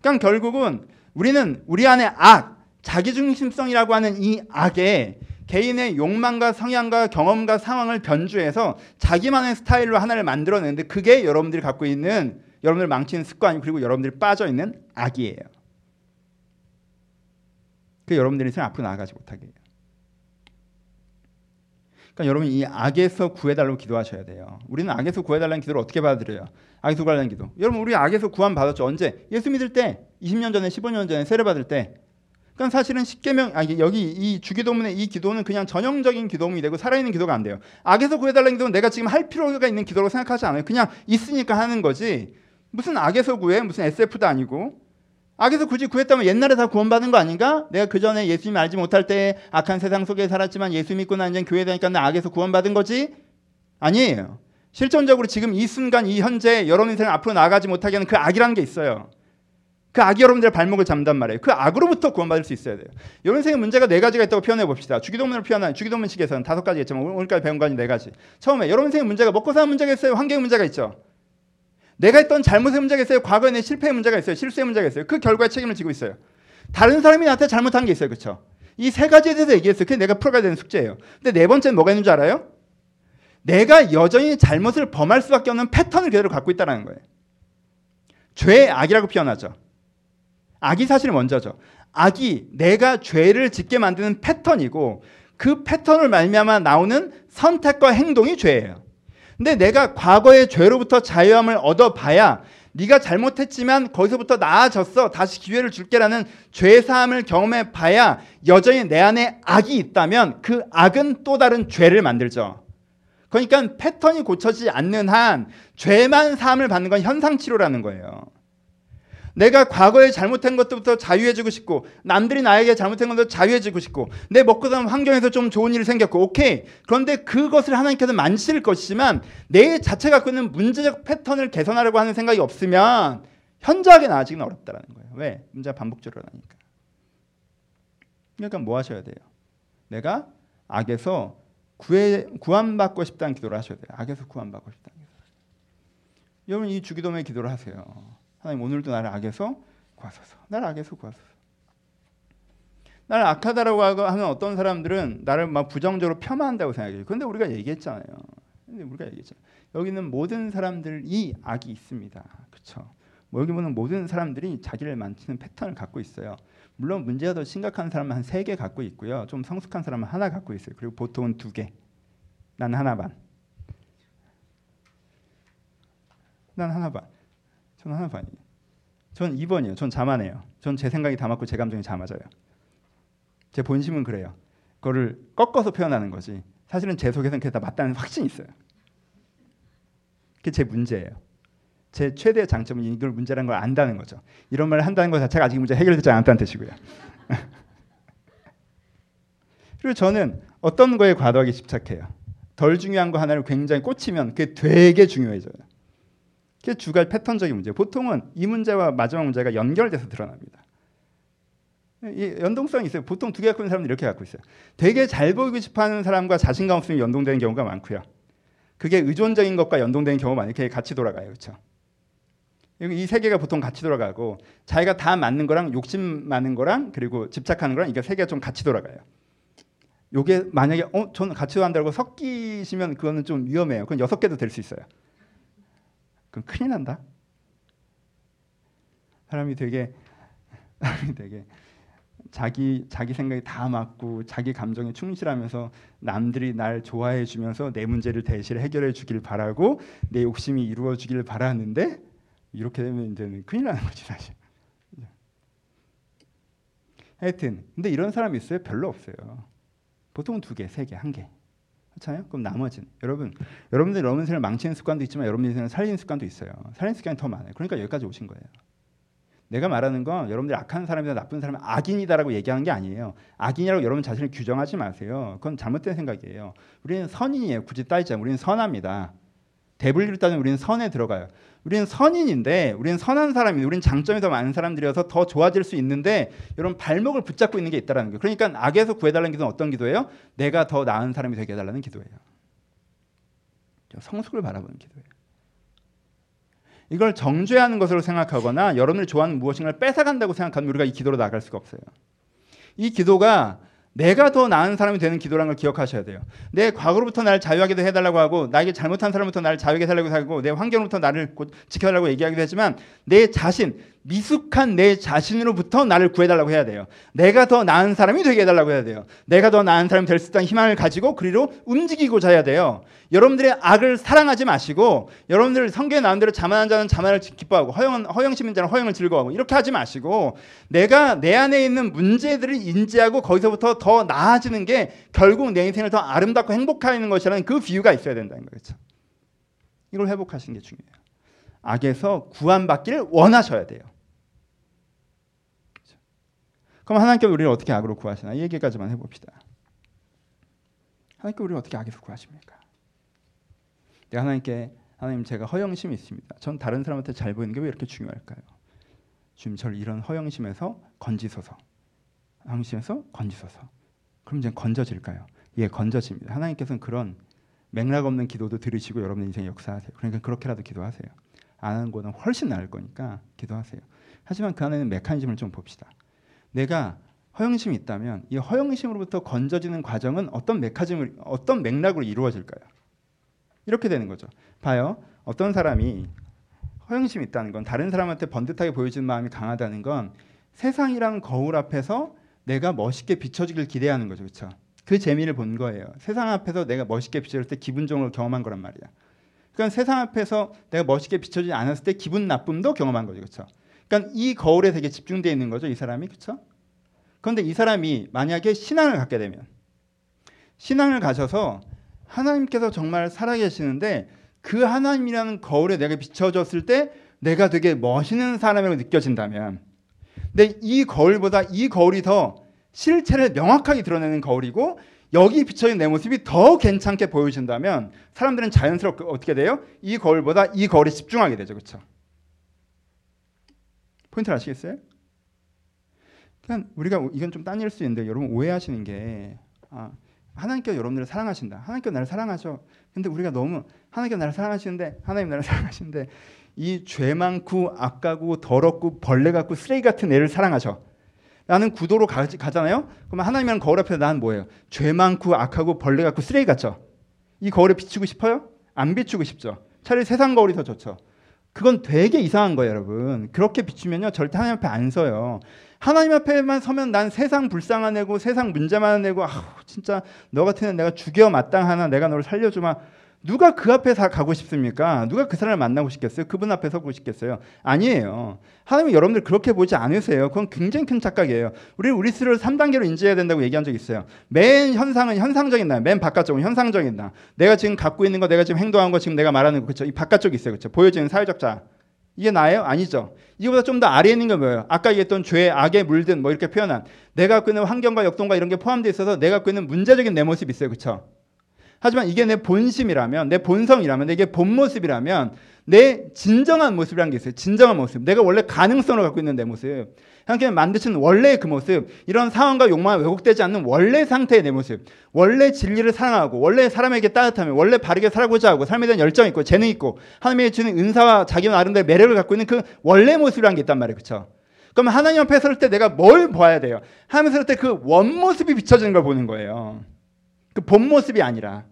그러니까 결국은 우리는 우리 안에 악, 자기중심성이라고 하는 이 악에 개인의 욕망과 성향과 경험과 상황을 변주해서 자기만의 스타일로 하나를 만들어내는데 그게 여러분들이 갖고 있는 여러분들 망치는 습관 그리고 여러분들이 빠져 있는 악이에요. 그 여러분들이 인생 앞으로 나아가지 못하게 해요. 그러니까 여러분 이 악에서 구해달라고 기도하셔야 돼요. 우리는 악에서 구해달라는 기도를 어떻게 받아들여요? 악에서 구하라는 기도. 여러분 우리 악에서 구원 받았죠. 언제? 예수 믿을 때, 20년 전에, 15년 전에 세례 받을 때. 그러니까 사실은 십계명 아 여기 이 주기도문의 이 기도는 그냥 전형적인 기도문이 되고 살아있는 기도가 안 돼요. 악에서 구해달라는 기도는 내가 지금 할 필요가 있는 기도로 생각하지 않아요. 그냥 있으니까 하는 거지. 무슨 악에서 구해? 무슨 SF도 아니고. 악에서 굳이 구했다면 옛날에 다 구원받은 거 아닌가? 내가 그 전에 예수님 알지 못할 때 악한 세상 속에 살았지만 예수 믿고 난 이제 교회 다니까 나 악에서 구원받은 거지? 아니에요. 실존적으로 지금 이 순간 이 현재 여러분 인생 앞으로 나가지 못하게 하는 그 악이라는 게 있어요. 그 악이 여러분들의 발목을 잡단 말이에요. 그 악으로부터 구원받을 수 있어야 돼요. 여러분 인생의 문제가 네 가지가 있다고 표현해 봅시다. 주기도문을 표현한 주기도문식에서는 다섯 가지 있지만 오늘까지 배운 거는 네 가지. 처음에 여러분 인생의 문제가 먹고 사는 문제가 있어요. 환경 문제가 있죠. 내가 했던 잘못의 문제가 있어요. 과거에 내 실패의 문제가 있어요. 실수의 문제가 있어요. 그 결과에 책임을 지고 있어요. 다른 사람이 나한테 잘못한 게 있어요. 그렇죠? 이 세 가지에 대해서 얘기했어요. 그게 내가 풀어가야 되는 숙제예요. 근데 네 번째는 뭐가 있는 줄 알아요? 내가 여전히 잘못을 범할 수밖에 없는 패턴을 그대로 갖고 있다는 거예요. 죄, 악이라고 표현하죠. 악이 사실 먼저죠. 악이 내가 죄를 짓게 만드는 패턴이고 그 패턴을 말미암아 나오는 선택과 행동이 죄예요. 근데 내가 과거의 죄로부터 자유함을 얻어봐야 네가 잘못했지만 거기서부터 나아졌어. 다시 기회를 줄게라는 죄 사함을 경험해 봐야 여전히 내 안에 악이 있다면 그 악은 또 다른 죄를 만들죠. 그러니까 패턴이 고쳐지지 않는 한 죄만 사함을 받는 건 현상 치료라는 거예요. 내가 과거에 잘못한 것부터 자유해지고 싶고 남들이 나에게 잘못한 것도 자유해지고 싶고 내 먹고 사는 환경에서 좀 좋은 일이 생겼고 오케이 그런데 그것을 하나님께서 만지실 것이지만 내 자체가 갖고 있는 문제적 패턴을 개선하려고 하는 생각이 없으면 현저하게 나아지기는 어렵다라는 거예요. 왜? 문제가 반복적으로 나니까. 그러니까 뭐 하셔야 돼요? 내가 악에서 구해, 구원받고 싶다는 기도를 하셔야 돼요. 악에서 구원받고 싶다는 기도. 여러분 이 주기도문의 기도를 하세요. 하나님 오늘도 나를 악에서 구하소서. 나를 악에서 구하소서. 나를 악하다라고 하는 어떤 사람들은 나를 막 부정적으로 폄하한다고 생각해요. 그런데 우리가 얘기했잖아요. 근데 우리가 얘기했잖아요. 여기는 모든 사람들이 악이 있습니다. 그렇죠? 뭐 여기 보는 모든 사람들이 자기를 만지는 패턴을 갖고 있어요. 물론 문제가 더 심각한 사람은 한 세 개 갖고 있고요. 좀 성숙한 사람은 하나 갖고 있어요. 그리고 보통은 두 개. 난 하나 반. 난 하나 반. 저는 하나 반이에요. 전 2번이에요. 전 자만해요. 전 제 생각이 다 맞고 제 감정이 다 맞아요. 제 본심은 그래요. 그거를 꺾어서 표현하는 거지. 사실은 제 속에서는 그게 다 맞다는 확신이 있어요. 그게 제 문제예요. 제 최대의 장점은 이걸 문제라는 걸 안다는 거죠. 이런 말을 한다는 것 자체가 아직 문제 해결되지 않았다는 뜻이고요. 그리고 저는 어떤 거에 과도하게 집착해요. 덜 중요한 거 하나를 굉장히 꽂히면 그게 되게 중요해져요. 그게 주가 패턴적인 문제. 보통은 이 문제와 마지막 문제가 연결돼서 드러납니다. 이 연동성이 있어요. 보통 두 개 갖고 있는 사람들이 이렇게 갖고 있어요. 되게 잘 보이고 싶어하는 사람과 자신감 없음이 연동되는 경우가 많고요. 그게 의존적인 것과 연동되는 경우가 많아요. 그게 같이 돌아가요. 그렇죠? 이세 개가 보통 같이 돌아가고 자기가 다 맞는 거랑 욕심 많은 거랑 그리고 집착하는 거랑 이게 세 개가 좀 같이 돌아가요. 요게 만약에 어 저는 같이 한다고 섞이시면 그거는 좀 위험해요. 그건 여섯 개도 될 수 있어요. 그럼 큰일 난다. 사람이 되게 사람이 되게 자기 자기 생각이 다 맞고 자기 감정에 충실하면서 남들이 날 좋아해 주면서 내 문제를 대신 해결해 주길 바라고 내 욕심이 이루어 주길 바라는데 이렇게 되면 이제는 큰일 나는 거지 사실. 하여튼 근데 이런 사람이 있어요? 별로 없어요. 보통은 두 개, 세 개, 한 개. 그렇잖아요? 그럼 나머지는 여러분, 여러분들 여러분 생을 망치는 습관도 있지만 여러분들 생을 살리는 습관도 있어요. 살리는 습관이 더 많아요. 그러니까 여기까지 오신 거예요. 내가 말하는 건 여러분들 악한 사람이다 나쁜 사람은 악인이다라고 얘기하는 게 아니에요. 악인이라고 여러분 자신을 규정하지 마세요. 그건 잘못된 생각이에요. 우리는 선인이에요. 굳이 따지자면 우리는 선합니다. 대분리를 따지면 우리는 선에 들어가요. 우리는 선인인데 우리는 선한 사람이 우리는 장점이 더 많은 사람들이어서 더 좋아질 수 있는데 여러분 발목을 붙잡고 있는 게 있다라는 거예요. 그러니까 악에서 구해달라는 기도는 어떤 기도예요? 내가 더 나은 사람이 되게 해달라는 기도예요. 성숙을 바라보는 기도예요. 이걸 정죄하는 것으로 생각하거나 여러분을 좋아하는 무엇인가를 뺏어간다고 생각하면 우리가 이 기도로 나갈 수가 없어요. 이 기도가 내가 더 나은 사람이 되는 기도라는 걸 기억하셔야 돼요. 내 과거로부터 나를 자유하게 해달라고 하고 나에게 잘못한 사람부터 나를 자유하게 해달라고 하고 내 환경으로부터 나를 지켜달라고 얘기하기도 하지만 내 자신 미숙한 내 자신으로부터 나를 구해달라고 해야 돼요. 내가 더 나은 사람이 되게 해달라고 해야 돼요. 내가 더 나은 사람이 될 수 있다는 희망을 가지고 그리로 움직이고자 해야 돼요. 여러분들의 악을 사랑하지 마시고 여러분들 성경에 나온 대로 자만한 자는 자만을 기뻐하고 허영 허영심인 자는 허영을 즐거워하고 이렇게 하지 마시고 내가 내 안에 있는 문제들을 인지하고 거기서부터 더 나아지는 게 결국 내 인생을 더 아름답고 행복하는 것이라는 그 비유가 있어야 된다는 거죠. 이걸 회복하시는 게 중요해요. 악에서 구원받기를 원하셔야 돼요. 그럼 하나님께서 우리를 어떻게 악으로 구하시나 이 얘기까지만 해봅시다. 하나님께 우리를 어떻게 악에서 구하십니까? 내가 하나님께 하나님 제가 허영심이 있습니다. 전 다른 사람한테 잘 보이는 게 왜 이렇게 중요할까요? 주님 저를 이런 허영심에서 건지소서. 허영심에서 건지소서. 그럼 이제 건져질까요? 예, 건져집니다. 하나님께서는 그런 맥락 없는 기도도 들으시고 여러분 인생 역사하세요. 그러니까 그렇게라도 기도하세요. 안 하는 거는 훨씬 나을 거니까 기도하세요. 하지만 그 안에는 메커니즘을 좀 봅시다. 내가 허영심이 있다면 이 허영심으로부터 건져지는 과정은 어떤 메커니즘을 어떤 맥락으로 이루어질까요? 이렇게 되는 거죠. 봐요. 어떤 사람이 허영심이 있다는 건 다른 사람한테 번듯하게 보여지는 마음이 강하다는 건 세상이랑 거울 앞에서 내가 멋있게 비춰지길 기대하는 거죠. 그렇죠? 그 재미를 본 거예요. 세상 앞에서 내가 멋있게 비춰질 때 기분적으로 경험한 거란 말이야. 그러니까 세상 앞에서 내가 멋있게 비춰지지 않았을 때 기분 나쁨도 경험한 거죠. 그렇죠? 그러니까 이 거울에 되게 집중되어 있는 거죠. 이 사람이. 그렇죠? 그런데 이 사람이 만약에 신앙을 갖게 되면 신앙을 가셔서 하나님께서 정말 살아계시는데 그 하나님이라는 거울에 내가 비춰졌을 때 내가 되게 멋있는 사람이라고 느껴진다면 근데 이 거울보다 이 거울이 더 실체를 명확하게 드러내는 거울이고 여기 비춰진 내 모습이 더 괜찮게 보여진다면 사람들은 자연스럽게 어떻게 돼요? 이 거울보다 이 거울에 집중하게 되죠. 그렇죠? 포인트를 아시겠어요? 그냥 우리가 이건 좀 딴일 수 있는데 여러분 오해하시는 게 아, 하나님께서 여러분들을 사랑하신다. 하나님께서 나를 사랑하셔. 근데 우리가 너무 하나님께서 나를 사랑하시는데 하나님 나를 사랑하시는데 이 죄 많고 악하고 더럽고 벌레 같고 쓰레기 같은 애를 사랑하셔. 라는 구도로 가, 잖아요 그러면 하나님이랑 거울 앞에서 난 뭐예요? 죄 많고 악하고 벌레 같고 쓰레기 같죠? 이 거울에 비추고 싶어요? 안 비추고 싶죠? 차라리 세상 거울이 더 좋죠. 그건 되게 이상한 거예요, 여러분. 그렇게 비추면요, 절대 하나님 앞에 안 서요. 하나님 앞에만 서면 난 세상 불쌍한 애고 세상 문제만 내고 아 진짜 너 같은 애 내가 죽여 마땅하나 내가 너를 살려주마 누가 그 앞에 다 가고 싶습니까? 누가 그 사람을 만나고 싶겠어요? 그분 앞에 서고 싶겠어요? 아니에요. 하나님이 여러분들 그렇게 보지 않으세요. 그건 굉장히 큰 착각이에요. 우리 우리 스스로 3단계로 인지해야 된다고 얘기한 적 있어요. 맨 현상은 현상적인 나, 맨 바깥쪽은 현상적인 나. 내가 지금 갖고 있는 거, 내가 지금 행동한 거, 지금 내가 말하는 거, 그렇죠? 이 바깥쪽이 있어요, 그렇죠? 보여지는 사회적 자. 이게 나예요? 아니죠. 이거보다 좀 더 아래에 있는 게 뭐예요? 아까 얘기했던 죄, 악에 물든 뭐 이렇게 표현한 내가 갖고 있는 환경과 역동과 이런 게 포함되어 있어서 내가 갖고 있는 문제적인 내 모습이 있어요. 그렇죠? 하지만 이게 내 본심이라면 내 본성이라면 이게 본 모습이라면 내 진정한 모습이라는 게 있어요. 진정한 모습. 내가 원래 가능성을 갖고 있는 내 모습. 하나님께서 만드신 원래의 그 모습, 이런 상황과 욕망에 왜곡되지 않는 원래 상태의 내 모습, 원래 진리를 사랑하고, 원래 사람에게 따뜻하며, 원래 바르게 살고자 하고, 삶에 대한 열정 있고, 재능 있고, 하나님의 주는 은사와 자기 나름대로 매력을 갖고 있는 그 원래 모습이라는 게 있단 말이에요. 그렇죠? 그럼 하나님 앞에 설 때 내가 뭘 봐야 돼요? 하나님 앞에 설때그 원모습이 비춰지는 걸 보는 거예요. 그 본 모습이 아니라.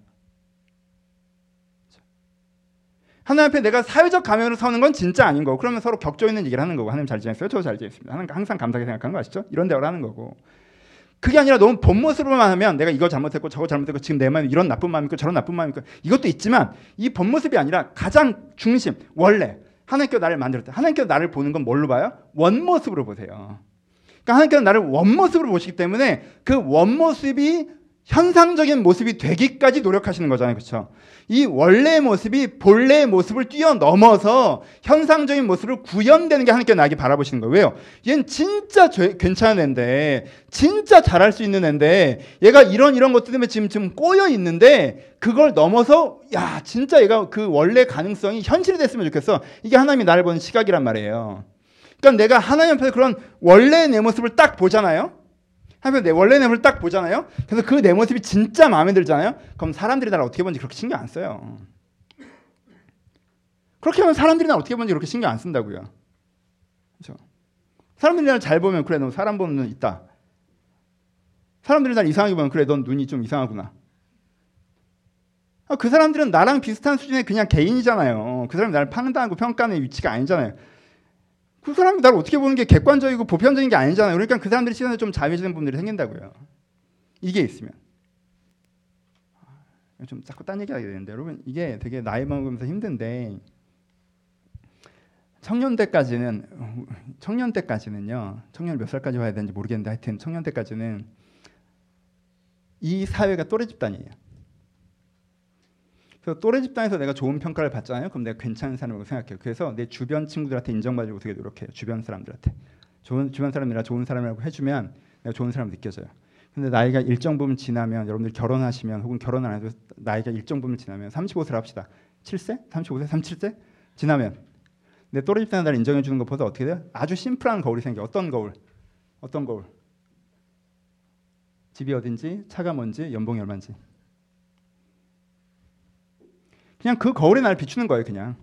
하나님 앞에 내가 사회적 가면으로 서는 건 진짜 아닌 거고 그러면 서로 격조 있는 얘기를 하는 거고 하나님 잘 지냈어요? 저도 잘 지냈습니다. 하나님 항상 감사하게 생각하는 거 아시죠? 이런 대화를 하는 거고 그게 아니라 너무 본 모습으로만 하면 내가 이거 잘못했고 저거 잘못했고 지금 내 마음에 이런 나쁜 마음이 있고 저런 나쁜 마음이 있고 이것도 있지만 이 본 모습이 아니라 가장 중심 원래 하나님께서 나를 만들었다. 하나님께서 나를 보는 건 뭘로 봐요? 원 모습으로 보세요. 그러니까 하나님께서 나를 원 모습으로 보시기 때문에 그 원 모습이 현상적인 모습이 되기까지 노력하시는 거잖아요. 그렇죠? 이 원래의 모습이 본래의 모습을 뛰어넘어서 현상적인 모습을 구현되는 게 하나님께 나에게 바라보시는 거예요. 왜요? 얘는 진짜 죄, 괜찮은 애인데 진짜 잘할 수 있는 애인데 얘가 이런 이런 것들 때문에 지금 좀 꼬여 있는데 그걸 넘어서 야 진짜 얘가 그 원래 가능성이 현실이 됐으면 좋겠어. 이게 하나님이 나를 보는 시각이란 말이에요. 그러니까 내가 하나님 앞에서 그런 원래의 내 모습을 딱 보잖아요. 하면 내 원래 내 모습을 딱 보잖아요. 그래서 그 내 모습이 진짜 마음에 들잖아요. 그럼 사람들이 나를 어떻게 보는지 그렇게 신경 안 써요. 그렇게 하면 사람들이 나를 어떻게 보는지 그렇게 신경 안 쓴다고요. 그렇죠? 사람들이 나를 잘 보면 그래 너 사람 보는 눈 있다. 사람들이 나를 이상하게 보면 그래 넌 눈이 좀 이상하구나. 아, 그 사람들은 나랑 비슷한 수준의 그냥 개인이잖아요. 그 사람이 나를 판단하고 평가하는 위치가 아니잖아요. 그 사람이 나를 어떻게 보는 게 객관적이고 보편적인 게 아니잖아요. 그러니까 그 사람들이 시선에 좀 자유해지는 분들이 생긴다고요. 이게 있으면. 아, 좀 자꾸 딴 얘기하게 되는데 여러분 이게 되게 나이 먹으면서 힘든데 청년 때까지는 청년 때까지는요 청년 몇 살까지 와야 되는지 모르겠는데 하여튼 청년 때까지는 이 사회가 또래 집단이에요. 그래서 또래 집단에서 내가 좋은 평가를 받잖아요. 그럼 내가 괜찮은 사람이라고 생각해요. 그래서 내 주변 친구들한테 인정받으려고 되게 노력해요. 주변 사람들한테. 좋은 주변 사람이라 좋은 사람이라고 해주면 내가 좋은 사람 느껴져요. 근데 나이가 일정 부분 지나면 여러분들 결혼하시면 혹은 결혼 안 해도 나이가 일정 부분 지나면 35세 합시다. 7세? 35세? 37세? 지나면 내 또래 집단에 나를 인정해 주는 것보다 어떻게 돼요? 아주 심플한 거울이 생겨. 어떤 거울? 어떤 거울? 집이 어딘지, 차가 뭔지, 연봉이 얼마인지. 그냥 그 거울에 날 비추는 거예요, 그냥.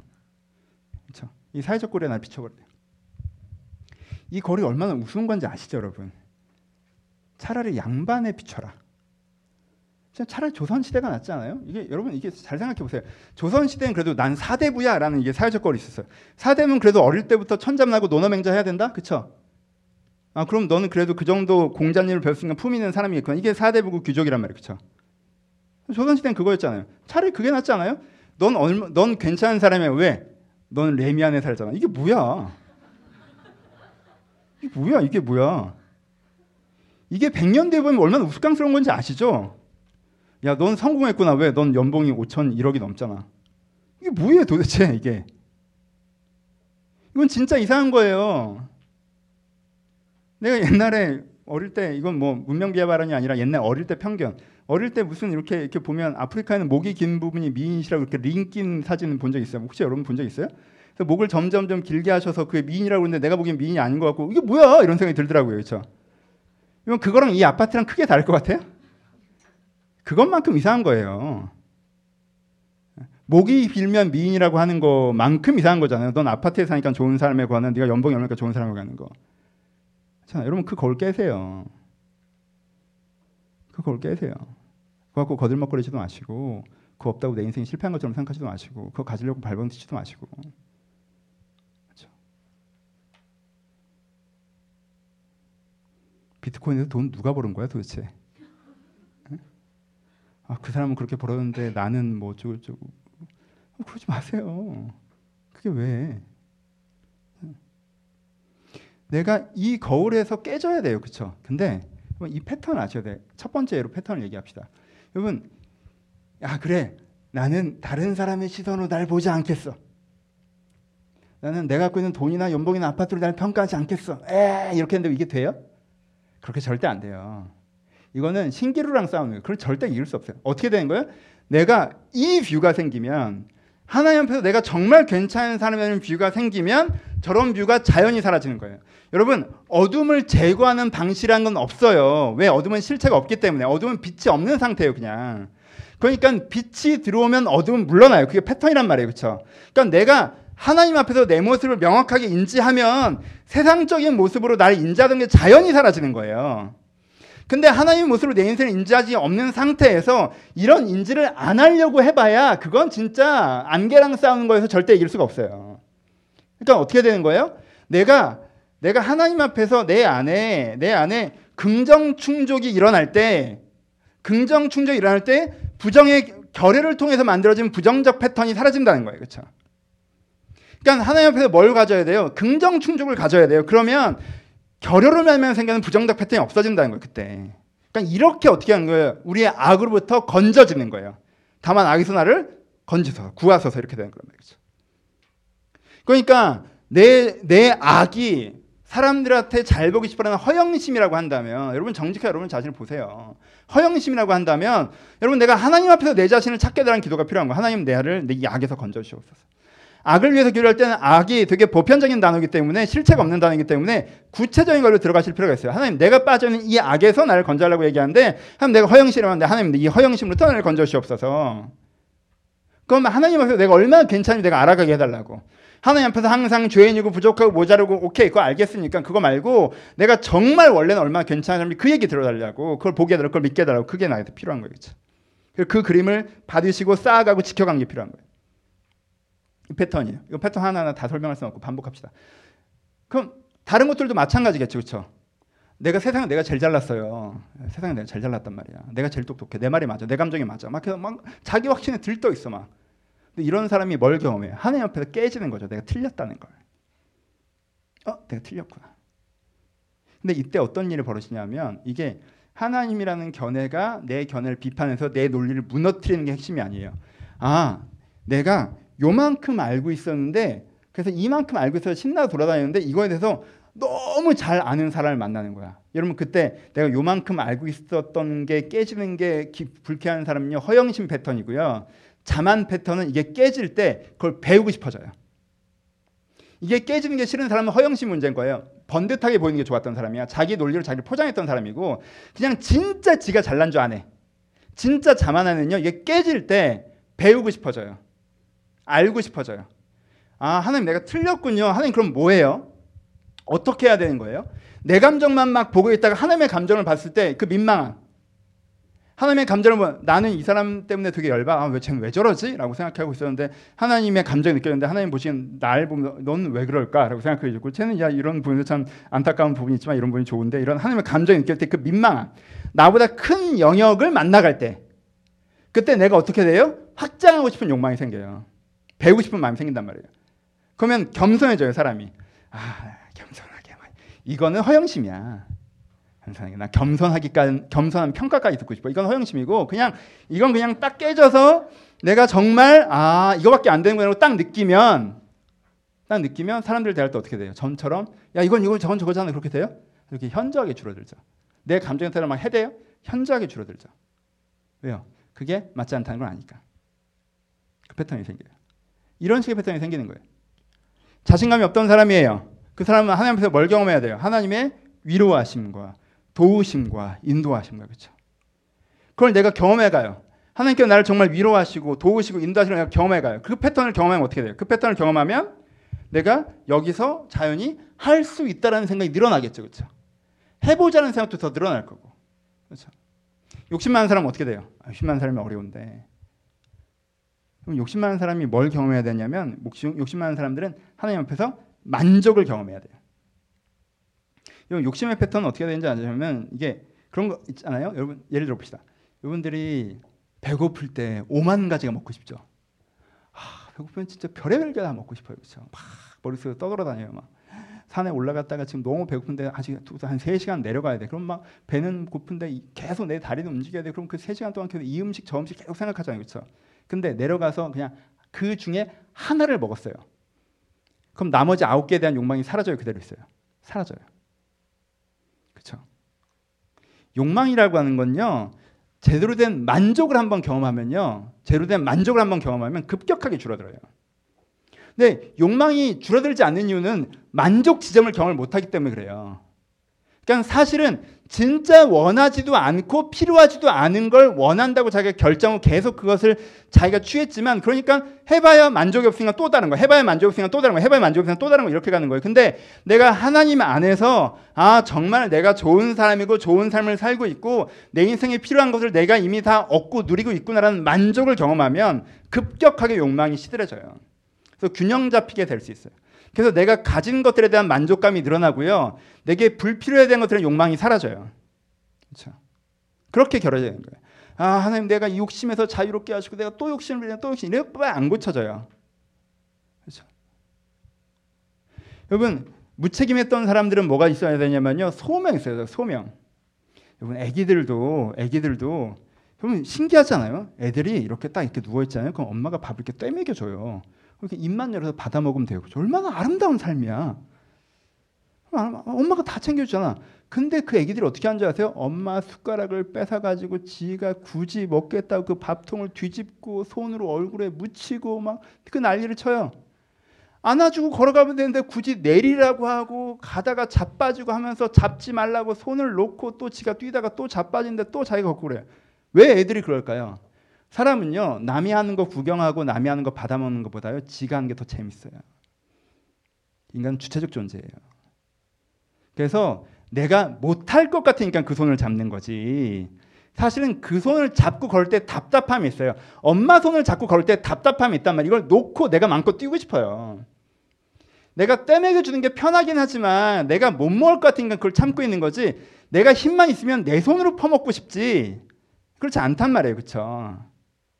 그렇죠? 이 사회적 거울에 날 비춰버려요. 이 거울이 얼마나 우스운 건지 아시죠, 여러분? 차라리 양반에 비춰라. 차라리 조선 시대가 낫지 않아요? 이게 여러분 이게 잘 생각해 보세요. 조선 시대는 그래도 난 사대부야라는 이게 사회적 거울이 있었어요. 사대부는 그래도 어릴 때부터 천잠나고 논어맹자 해야 된다, 그렇죠? 아 그럼 너는 그래도 그 정도 공자님을 배웠으니까 품 있는 사람이겠구나. 이게 사대부고 귀족이란 말이에요, 그렇죠? 조선 시대는 그거였잖아요. 차라리 그게 낫지 않아요? 넌 얼마, 넌 괜찮은 사람이야. 왜? 넌 레미 안에 살잖아. 이게 뭐야? 이게 뭐야? 이게 뭐야? 이게 100년 뒤에 보면 얼마나 우스꽝스러운 건지 아시죠? 야, 넌 성공했구나. 왜? 넌 연봉이 5천 1억이 넘잖아. 이게 뭐예요, 도대체 이게? 이건 진짜 이상한 거예요. 내가 옛날에 어릴 때 이건 뭐 문명 비하 발언이 아니라 옛날 어릴 때 편견. 어릴 때 무슨 이렇게 이렇게 보면 아프리카에는 목이 긴 부분이 미인이시라고 이렇게 링 낀 사진을 본적 있어요. 혹시 여러분 본 적 있어요? 그래서 목을 점점 점 길게 하셔서 그게 미인이라고 그러는데 내가 보기엔 미인이 아닌 것 같고 이게 뭐야 이런 생각이 들더라고요, 그렇죠? 이건 그거랑 이 아파트랑 크게 다를 것 같아요? 그것만큼 이상한 거예요. 목이 길면 미인이라고 하는 거만큼 이상한 거잖아요. 넌 아파트에 사니까 좋은 사람에 관한 네가 연봉이 얼마니까 좋은 사람에 가는 거. 자, 여러분 그 거울 깨세요. 그 거울 깨세요. 그거 갖고 거들먹거리지도 마시고 그거 없다고 내 인생이 실패한 것처럼 생각하지도 마시고 그거 가지려고 발버둥치지도 마시고. 그렇죠? 비트코인에서 돈 누가 버는 거야 도대체? 아, 그 사람은 그렇게 벌었는데 나는 뭐 어쩌고 저쩌고 어, 그러지 마세요. 그게 왜? 내가 이 거울에서 깨져야 돼요, 그렇죠? 근데 이 패턴 아셔야 돼. 첫 번째 예로 패턴을 얘기합시다. 여러분, 야 그래, 나는 다른 사람의 시선으로 날 보지 않겠어. 나는 내가 갖고 있는 돈이나 연봉이나 아파트로 날 평가하지 않겠어. 에 이렇게 했는데 이게 돼요? 그렇게 절대 안 돼요. 이거는 신기루랑 싸우는 거예요. 그걸 절대 이길 수 없어요. 어떻게 되는 거예요? 내가 이 뷰가 생기면 하나님 앞에서 내가 정말 괜찮은 사람이라는 뷰가 생기면 저런 뷰가 자연히 사라지는 거예요. 여러분 어둠을 제거하는 방식이란 건 없어요. 왜 어둠은 실체가 없기 때문에 어둠은 빛이 없는 상태예요, 그냥. 그러니까 빛이 들어오면 어둠은 물러나요. 그게 패턴이란 말이에요, 그렇죠? 그러니까 내가 하나님 앞에서 내 모습을 명확하게 인지하면 세상적인 모습으로 나를 인지하던 게 자연히 사라지는 거예요. 근데 하나님의 모습으로 내 인생을 인지하지 없는 상태에서 이런 인지를 안 하려고 해봐야 그건 진짜 안개랑 싸우는 거에서 절대 이길 수가 없어요. 그러니까 어떻게 되는 거예요? 내가 내가 하나님 앞에서 내 안에 내 안에 긍정 충족이 일어날 때 긍정 충족이 일어날 때 부정의 결례를 통해서 만들어진 부정적 패턴이 사라진다는 거예요. 그렇죠? 그러니까 하나님 앞에서 뭘 가져야 돼요? 긍정 충족을 가져야 돼요. 그러면 결여로 말면 생기는 부정적 패턴이 없어진다는 거예요. 그때. 그러니까 이렇게 어떻게 하는 거예요? 우리의 악으로부터 건져지는 거예요. 다만 악에서 나를 건지서 구하소서 이렇게 되는 거란 말이죠. 그러니까 내, 내 악이 사람들한테 잘 보기 싶어하는 허영심이라고 한다면 여러분 정직하게 여러분 자신을 보세요. 허영심이라고 한다면 여러분 내가 하나님 앞에서 내 자신을 찾게 되는 기도가 필요한 거예요. 하나님 내를 내 악에서 건져 주시옵소서. 악을 위해서 기도할 때는 악이 되게 보편적인 단어이기 때문에 실체가 없는 단어이기 때문에 구체적인 걸로 들어가실 필요가 있어요. 하나님 내가 빠져 있는 이 악에서 나를 건져달라고 얘기하는데 하나님 내가 허영심이라는데 하나님 이 허영심으로부터 나를 건져 주시옵소서. 그럼 하나님 앞에서 내가 얼마나 괜찮은지 내가 알아가게 해달라고. 하나님 앞에서 항상 죄인이고 부족하고 모자르고 오케이 그거 알겠으니까 그거 말고 내가 정말 원래는 얼마나 괜찮은 사람이 그 얘기 들어달라고 그걸 보게 해달라고 그걸 믿게 해달라고 그게 나한테 필요한 거예요. 그 그림을 받으시고 쌓아가고 지켜가는 게 필요한 거예요. 이 패턴이에요. 이거 패턴 하나하나 다 설명할 수는 없고 반복합시다. 그럼 다른 것들도 마찬가지겠죠. 그렇죠? 내가 세상에 내가 제일 잘났어요. 세상에 내가 제일 잘났단 말이야. 내가 제일 똑똑해. 내 말이 맞아. 내 감정이 맞아. 막, 막 자기 확신에 들떠 있어 막. 근데 이런 사람이 뭘 경험해? 하나님 앞에서 깨지는 거죠. 내가 틀렸다는 걸. 어, 내가 틀렸구나. 근데 이때 어떤 일이 벌어지냐면 이게 하나님이라는 견해가 내 견해를 비판해서 내 논리를 무너뜨리는 게 핵심이 아니에요. 아, 내가 요만큼 알고 있었는데 그래서 이만큼 알고 있어서 신나서 돌아다니는데 이거에 대해서 너무 잘 아는 사람을 만나는 거야. 여러분 그때 내가 요만큼 알고 있었던 게 깨지는 게 불쾌한 사람은요 허영심 패턴이고요. 자만 패턴은 이게 깨질 때 그걸 배우고 싶어져요. 이게 깨지는 게 싫은 사람은 허영심 문제인 거예요. 번듯하게 보이는 게 좋았던 사람이야. 자기 논리를 자기를 포장했던 사람이고 그냥 진짜 지가 잘난 줄 아네. 진짜 자만하면요 이게 깨질 때 배우고 싶어져요. 알고 싶어져요. 아, 하나님 내가 틀렸군요. 하나님 그럼 뭐예요? 어떻게 해야 되는 거예요? 내 감정만 막 보고 있다가 하나님의 감정을 봤을 때 그 민망함. 하나님의 감정을 보면 나는 이 사람 때문에 되게 열받아. 아, 왜 쟤는 왜 저러지? 라고 생각하고 있었는데 하나님의 감정이 느꼈는데 하나님 보시면 날 보면 넌 왜 그럴까? 라고 생각하게 되고 쟤는 야 이런 부분에서 참 안타까운 부분이 있지만 이런 부분이 좋은데 이런 하나님의 감정이 느낄 때 그 민망함. 나보다 큰 영역을 만나갈 때 그때 내가 어떻게 돼요? 확장하고 싶은 욕망이 생겨요. 배우고 싶은 마음이 생긴단 말이에요. 그러면 겸손해져요, 사람이. 아, 겸손하게. 이거는 허영심이야. 겸손하게 나 겸손하기까지 겸손한 평가까지 듣고 싶어. 이건 허영심이고 그냥 이건 그냥 딱 깨져서 내가 정말 아 이거밖에 안 되는 거라고 딱 느끼면 딱 느끼면 사람들 대할 때 어떻게 돼요? 전처럼 야 이건 이건 저건 저거잖아 그렇게 돼요? 이렇게 현저하게 줄어들죠. 내 감정에 따라 막 해대요. 현저하게 줄어들죠. 왜요? 그게 맞지 않다는 걸 아니까. 그 패턴이 생겨요. 이런 식의 패턴이 생기는 거예요. 자신감이 없던 사람이에요. 그 사람은 하나님 앞에서 뭘 경험해야 돼요? 하나님의 위로하심과 도우심과 인도하심과 그렇죠. 그걸 내가 경험해 가요. 하나님께서 나를 정말 위로하시고 도우시고 인도하시는 걸 내가 경험해 가요. 그 패턴을 경험하면 어떻게 돼요? 그 패턴을 경험하면 내가 여기서 자연히 할 수 있다라는 생각이 늘어나겠죠. 그렇죠? 해보자는 생각도 더 늘어날 거고. 그렇죠? 욕심 많은 사람은 어떻게 돼요? 아, 욕심 많은 사람이 어려운데. 그럼 욕심 많은 사람이 뭘 경험해야 되냐면 욕심, 많은 사람들은 하나님 앞에서 만족을 경험해야 돼요. 이 욕심의 패턴은 어떻게 되는지 아시면 이게 그런 거 있잖아요. 여러분 예를 들어 봅시다. 여러분들이 배고플 때 오만 가지가 먹고 싶죠. 아, 배고프면 진짜 별의별 게다 먹고 싶어요. 그렇죠? 막 머릿속에 떠돌아 다녀요. 막 산에 올라갔다가 지금 너무 배고픈데 아직 한 3시간 내려가야 돼. 그럼 막 배는 고픈데 계속 내 다리는 움직여야 돼. 그럼 그 3시간 동안 계속 이 음식 저 음식 계속 생각하잖아요. 그렇죠? 근데 내려가서 그냥 그 중에 하나를 먹었어요. 그럼 나머지 아홉 개에 대한 욕망이 사라져요. 그대로 있어요. 사라져요. 그렇죠? 욕망이라고 하는 건요. 제대로 된 만족을 한번 경험하면요. 제대로 된 만족을 한번 경험하면 급격하게 줄어들어요. 근데 욕망이 줄어들지 않는 이유는 만족 지점을 경험을 못하기 때문에 그래요. 그러니까 사실은 진짜 원하지도 않고 필요하지도 않은 걸 원한다고 자기가 결정을 계속 그것을 자기가 취했지만 그러니까 해봐야 만족이 없으니까 또 다른 거 해봐야 만족이 없으니까 또 다른 거 해봐야 만족이 없으니까 또 다른 거 이렇게 가는 거예요. 근데 내가 하나님 안에서 아 정말 내가 좋은 사람이고 좋은 삶을 살고 있고 내 인생에 필요한 것을 내가 이미 다 얻고 누리고 있구나라는 만족을 경험하면 급격하게 욕망이 시들해져요. 그래서 균형 잡히게 될 수 있어요 그래서 내가 가진 것들에 대한 만족감이 늘어나고요. 내게 불필요에 대한 것들의 욕망이 사라져요. 그렇죠? 그렇게 결여되는 거예요. 아 하나님 내가 이 욕심에서 자유롭게 하시고 내가 또 욕심을 부리면 또 욕심 이래 안 고쳐져요. 그렇죠? 여러분 무책임했던 사람들은 뭐가 있어야 되냐면요 소명 있어요 소명. 여러분 아기들도 아기들도 여러분 신기하잖아요. 애들이 이렇게 딱 이렇게 누워 있잖아요. 그럼 엄마가 밥을 이렇게 떼먹여 줘요. 이렇게 입만 열어서 받아 먹으면 되고 얼마나 아름다운 삶이야. 엄마가 다 챙겨주잖아. 근데 그 애기들이 어떻게 하는지 아세요? 엄마 숟가락을 뺏어가지고 지가 굳이 먹겠다고 그 밥통을 뒤집고 손으로 얼굴에 묻히고 막 그 난리를 쳐요. 안아주고 걸어가면 되는데 굳이 내리라고 하고 가다가 자빠지고 하면서 잡지 말라고 손을 놓고 또 지가 뛰다가 또 자빠지는데 또 자기가 걷고 그래. 왜 애들이 그럴까요? 사람은요 남이 하는 거 구경하고 남이 하는 거 받아먹는 것보다요 지가 하는 게 더 재밌어요. 인간은 주체적 존재예요. 그래서 내가 못할 것 같으니까 그 손을 잡는 거지. 사실은 그 손을 잡고 걸 때 답답함이 있어요. 엄마 손을 잡고 걸 때 답답함이 있단 말이에요. 이걸 놓고 내가 마음껏 뛰고 싶어요. 내가 떼매겨 주는 게 편하긴 하지만 내가 못 먹을 것 같으니까 그걸 참고 있는 거지. 내가 힘만 있으면 내 손으로 퍼먹고 싶지. 그렇지 않단 말이에요. 그렇죠?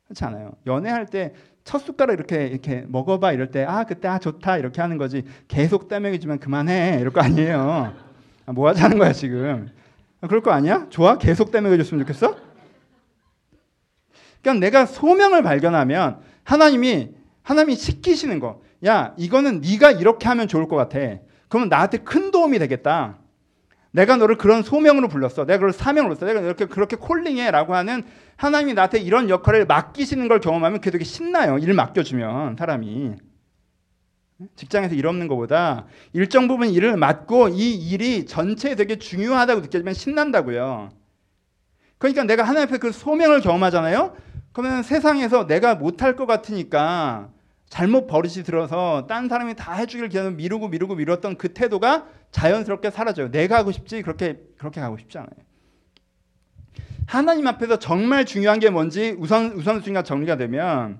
그렇지 않아요. 연애할 때 첫 숟가락 이렇게 이렇게 먹어봐 이럴 때 아 그때 아 좋다 이렇게 하는 거지 계속 따먹이지만 그만해 이럴 거 아니에요. 아, 뭐 하자는 거야 지금. 아, 그럴 거 아니야? 좋아? 계속 따먹여줬으면 좋겠어? 그러니까 내가 소명을 발견하면 하나님이 하나님이 시키시는 거. 야 이거는 네가 이렇게 하면 좋을 것 같아. 그러면 나한테 큰 도움이 되겠다. 내가 너를 그런 소명으로 불렀어. 내가 그걸 사명으로 써. 내가 이렇게 그렇게 콜링해라고 하는 하나님이 나한테 이런 역할을 맡기시는 걸 경험하면 그게 되게 신나요. 일 맡겨주면 사람이 직장에서 일 없는 것보다 일정 부분 일을 맡고 이 일이 전체에 되게 중요하다고 느껴지면 신난다고요. 그러니까 내가 하나님 앞에 그 소명을 경험하잖아요. 그러면 세상에서 내가 못할 것 같으니까 잘못 버릇이 들어서 딴 사람이 다 해주길 기다려 미루고 미루고 미뤘던 그 태도가 자연스럽게 사라져요. 내가 하고 싶지 그렇게 그렇게 가고 싶지 않아요. 하나님 앞에서 정말 중요한 게 뭔지 우선 우선순위가 정리가 되면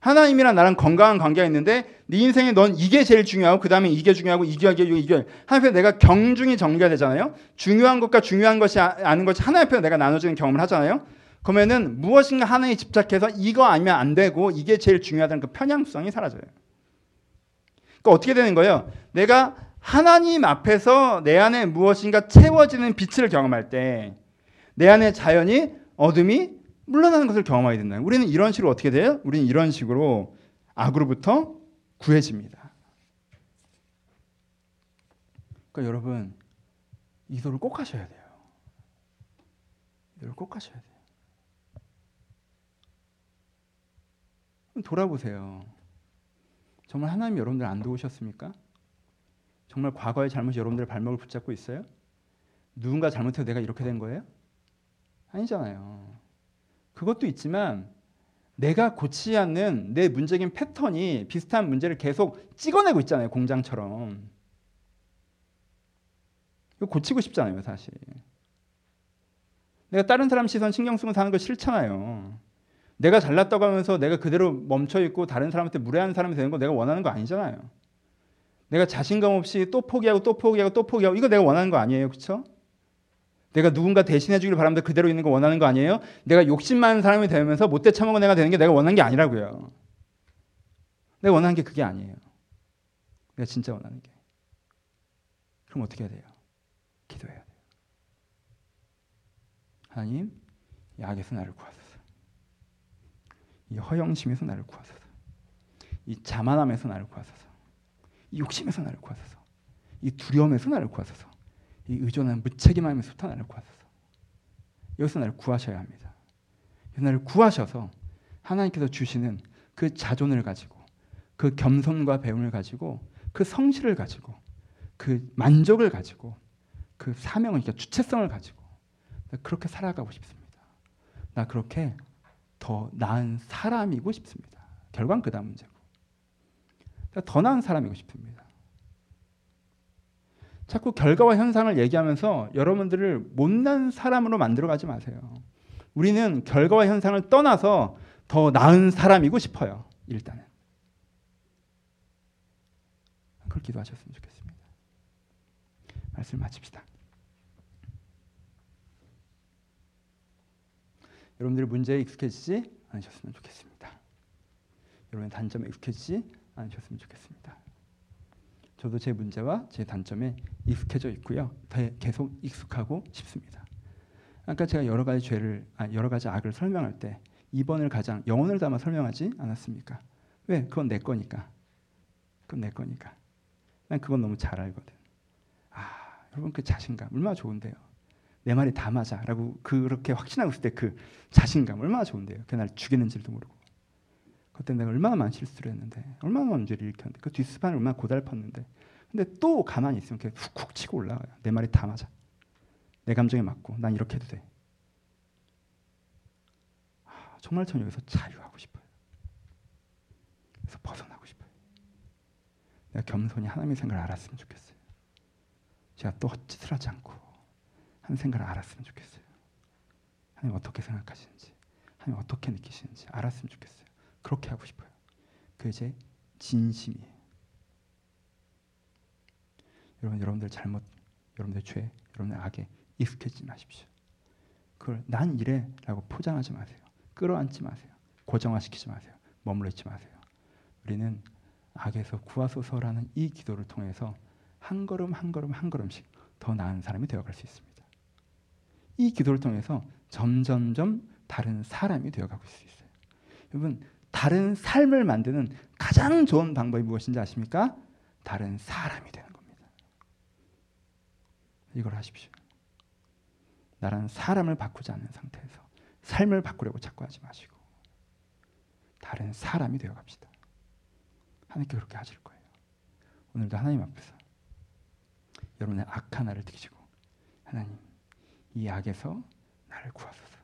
하나님이랑 나랑 건강한 관계가 있는데 네 인생에 넌 이게 제일 중요하고 그 다음에 이게 중요하고 이게 이게 이게 하나님 앞에 내가 경중이 정리가 되잖아요. 중요한 것과 중요한 것이 아, 아는 것이 하나님 앞에 내가 나눠지는 경험을 하잖아요. 그러면은 무엇인가 하나에 집착해서 이거 아니면 안 되고 이게 제일 중요하다는 그 편향성이 사라져요. 그러니까 어떻게 되는 거예요? 내가 하나님 앞에서 내 안에 무엇인가 채워지는 빛을 경험할 때 내 안에 자연이 어둠이 물러나는 것을 경험하게 된다. 우리는 이런 식으로 어떻게 돼요? 우리는 이런 식으로 악으로부터 구해집니다. 그러니까 여러분 이 기도를 꼭 하셔야 돼요. 이걸 꼭 하셔야 돼요. 돌아보세요. 정말 하나님 여러분들 안 도우셨습니까? 정말 과거의 잘못이 여러분들의 발목을 붙잡고 있어요? 누군가 잘못해서 내가 이렇게 된 거예요? 아니잖아요. 그것도 있지만 내가 고치지 않는 내 문제적인 패턴이 비슷한 문제를 계속 찍어내고 있잖아요. 공장처럼. 이거 고치고 싶잖아요, 사실. 내가 다른 사람 시선 신경 쓰고 사는 거 싫잖아요. 내가 잘났다고 하면서 내가 그대로 멈춰 있고 다른 사람한테 무례한 사람이 되는 거 내가 원하는 거 아니잖아요. 내가 자신감 없이 또 포기하고 또 포기하고 또 포기하고 이거 내가 원하는 거 아니에요. 그렇죠? 내가 누군가 대신해 주길 바랍니다. 그대로 있는 거 원하는 거 아니에요? 내가 욕심 많은 사람이 되면서 못돼 처먹은 애가 되는 게 내가 원하는 게 아니라고요. 내가 원하는 게 그게 아니에요. 내가 진짜 원하는 게. 그럼 어떻게 해야 돼요? 기도해야 돼요. 하나님, 이 악에서 나를 구하소서. 이 허영심에서 나를 구하소서. 이 자만함에서 나를 구하소서. 이 욕심에서 나를 구하소서. 이 두려움에서 나를 구하소서. 이 의존한 무책임함에서부터 나를 구하소서. 여기서 나를 구하셔야 합니다. 나를 구하셔서 하나님께서 주시는 그 자존을 가지고 그 겸손과 배움을 가지고 그 성실을 가지고 그 만족을 가지고 그 사명을 그러니까 주체성을 가지고 그렇게 살아가고 싶습니다. 나 그렇게 더 나은 사람이고 싶습니다. 결과는 그 다음 문제고. 더 나은 사람이고 싶습니다. 자꾸 결과와 현상을 얘기하면서 여러분들을 못난 사람으로 만들어 가지 마세요. 우리는 결과와 현상을 떠나서 더 나은 사람이고 싶어요. 일단은. 그걸 기도하셨으면 좋겠습니다. 말씀 마칩시다. 여러분들이 문제에 익숙해지지 않으셨으면 좋겠습니다. 여러분의 단점에 익숙해지지 않으셨으면 좋겠습니다. 저도 제 문제와 제 단점에 익숙해져 있고요. 계속 익숙하고 싶습니다. 아까 제가 여러 가지 죄를 아, 여러 가지 악을 설명할 때 2번을 가장 영혼을 담아 설명하지 않았습니까? 왜? 그건 내 거니까. 그건 내 거니까. 난 그건 너무 잘 알거든. 아, 여러분 그 자신감 얼마나 좋은데요. 내 말이 다 맞아라고 그렇게 확신하고 있을 때 그 자신감 얼마나 좋은데요. 그날 죽이는지도 모르고. 그때 내가 얼마나 많은 실수를 했는데 얼마나 많은 죄를 일으켰는데 그 뒷스판을 얼마나 고달팠는데 근데 또 가만히 있으면 이렇게 훅훅 치고 올라가요. 내 말이 다 맞아. 내 감정에 맞고 난 이렇게 해도 돼. 아, 정말 저는 여기서 자유하고 싶어요. 그래서 벗어나고 싶어요. 내가 겸손히 하나님의 생각을 알았으면 좋겠어요. 제가 또 헛짓을 하지 않고 하는 생각을 알았으면 좋겠어요. 하나님 어떻게 생각하시는지, 하나님 어떻게 느끼시는지 알았으면 좋겠어요. 그렇게 하고 싶어요. 그게 제 진심이에요. 여러분, 여러분들 잘못, 여러분들 죄, 여러분들 악에 익숙해지지 마십시오. 그걸 난 이래라고 포장하지 마세요. 끌어안지 마세요. 고정화시키지 마세요. 머물러 있지 마세요. 우리는 악에서 구하소서라는 이 기도를 통해서 한 걸음 한 걸음 한 걸음씩 더 나은 사람이 되어갈 수 있습니다. 이 기도를 통해서 점점점 다른 사람이 되어가고 있을 수 있어요. 여러분 다른 삶을 만드는 가장 좋은 방법이 무엇인지 아십니까? 다른 사람이 되는 겁니다. 이걸 하십시오. 나라는 사람을 바꾸지 않는 상태에서 삶을 바꾸려고 자꾸 하지 마시고 다른 사람이 되어 갑시다. 하나님께 그렇게 하실 거예요. 오늘도 하나님 앞에서 여러분의 악 하나를 드시고 하나님 이 악에서 나를 구하소서.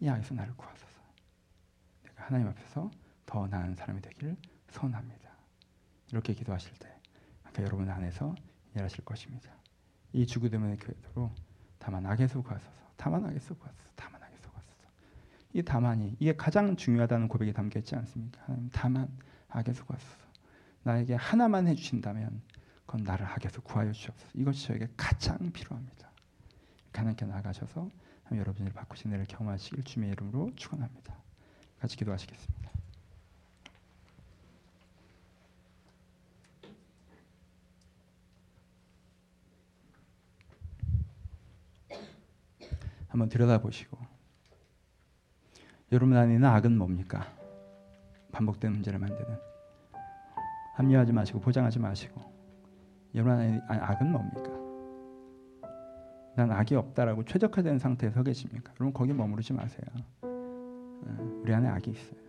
이 악에서 나를 구하소서. 내가 하나님 앞에서 더 나은 사람이 되기를 선합니다. 이렇게 기도하실 때 여러분 안에서 일하실 것입니다. 이 주구대문의 교회로 다만 악에서 구하소서. 다만 악에서 구하소서. 다만 악에서 구하소서. 이 다만이 이게 가장 중요하다는 고백이 담겨 있지 않습니까? 하나님 다만 악에서 구하소서. 나에게 하나만 해 주신다면 그건 나를 악에서 구하여 주옵소서. 이것이 저에게 가장 필요합니다. 하나님께 나아가셔서 여러분이 바꾸신 애를 경험하시길 주님의 이름으로 축원합니다. 같이 기도하시겠습니다. 한번 들여다보시고 여러분 안에는 악은 뭡니까? 반복된 문제를 만드는 합리화하지 마시고 보장하지 마시고 여러분 안에 아, 악은 뭡니까? 난 악이 없다라고 최적화된 상태에 서 계십니까? 여러분 거기 머무르지 마세요. 어, 우리 안에 악이 있어요.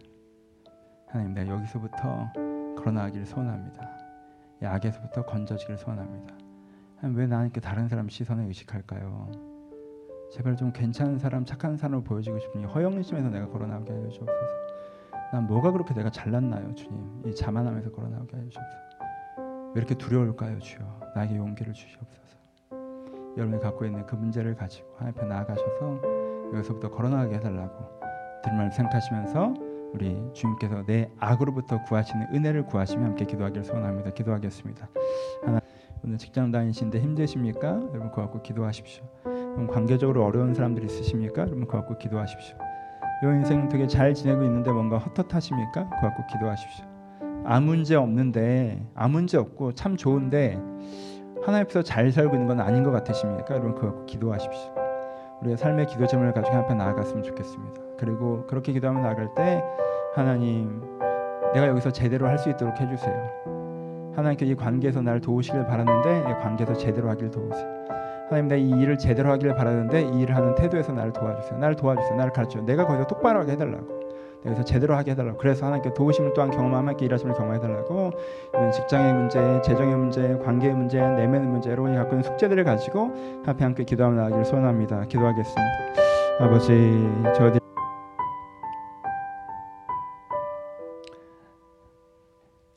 하나님 내가 여기서부터 걸어나가기를 소원합니다. 이 악에서부터 건져지기를 소원합니다. 왜 나는 이렇게 다른 사람 시선에 의식할까요? 제발 좀 괜찮은 사람, 착한 사람으로 보여지고 싶으니 허영심에서 내가 걸어나오게 하여 주옵소서. 난 뭐가 그렇게 내가 잘났나요, 주님? 이 자만함에서 걸어나오게 하여 주옵소서. 왜 이렇게 두려울까요, 주여? 나에게 용기를 주시옵소서. 여러분이 갖고 있는 그 문제를 가지고 하나님 앞에 나아가셔서 여기서부터 걸어나가게 해달라고 들말 생각하시면서 우리 주님께서 내 악으로부터 구하시는 은혜를 구하시며 함께 기도하기를 소원합니다. 기도하겠습니다. 하나 오늘 직장 다니시는데 힘드십니까? 여러분 그거 갖고 기도하십시오. 여러분 관계적으로 어려운 사람들 있으십니까? 여러분 그거 갖고 기도하십시오. 요 인생 되게 잘 지내고 있는데 뭔가 헛헛하십니까? 그거 갖고 기도하십시오. 아무 문제 없는데 아무 문제 없고 참 좋은데 하나님 앞에서 잘 살고 있는 건 아닌 것 같으십니까? 여러분 그거 기도하십시오. 우리의 삶의 기도 제목을 가지고 앞에 나아갔으면 좋겠습니다. 그리고 그렇게 기도하며 나아갈 때 하나님 내가 여기서 제대로 할 수 있도록 해주세요. 하나님께 이 관계에서 나를 도우시길 바라는데 이 관계에서 제대로 하길 도우세요. 하나님 내가 이 일을 제대로 하기를 바라는데 이 일을 하는 태도에서 나를 도와주세요. 나를 도와주세요. 나를 가르쳐요. 내가 거기서 똑바로 하게 해달라고. 여기서 제대로 하게 해달라고. 그래서 하나님께 도우심을 또한 경험하며 함께 일하심을 경험해달라고. 직장의 문제, 재정의 문제, 관계의 문제, 내면의 문제, 여러분이 갖고 있는 숙제들을 가지고 앞에 함께 기도하며 나가기를 소원합니다. 기도하겠습니다. 아버지, 저희들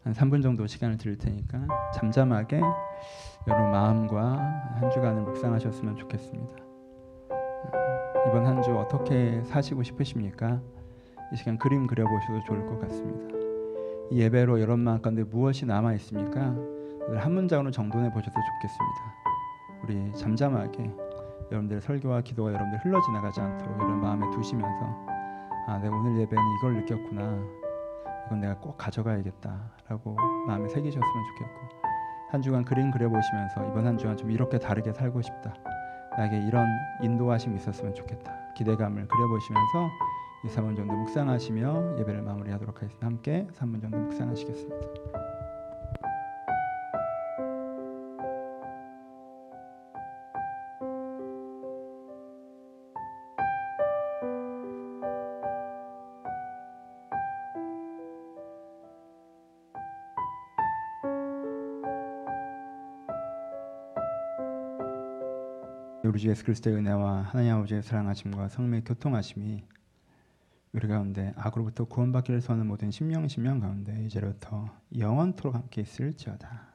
한 3분 정도 시간을 드릴 테니까 잠잠하게 여러분 마음과 한 주간을 묵상하셨으면 좋겠습니다. 이번 한 주 어떻게 사시고 싶으십니까? 이 시간 그림 그려보셔도 좋을 것 같습니다. 이 예배로 여러분 마음 가운데 무엇이 남아 있습니까? 한 문장으로 정돈해 보셔도 좋겠습니다. 우리 잠잠하게 여러분들의 설교와 기도가 여러분들 흘러 지나가지 않도록 여러분 마음에 두시면서 아, 내가 오늘 예배는 이걸 느꼈구나. 이건 내가 꼭 가져가야겠다라고 마음에 새기셨으면 좋겠고 한 주간 그림 그려보시면서 이번 한 주간 좀 이렇게 다르게 살고 싶다. 나에게 이런 인도하심이 있었으면 좋겠다. 기대감을 그려보시면서 2, 3분 정도 묵상하시며 예배를 마무리하도록 하겠습니다. 함께 3분 정도 묵상하시겠습니다. 우리 주 예수 그리스도의 은혜와 하나님 아버지의 사랑하심과 성령의 교통하심이 우리 가운데 악으로부터 구원받기를 소하는 모든 심령 심령 가운데 이제부터 영원토록 함께 있을지어다.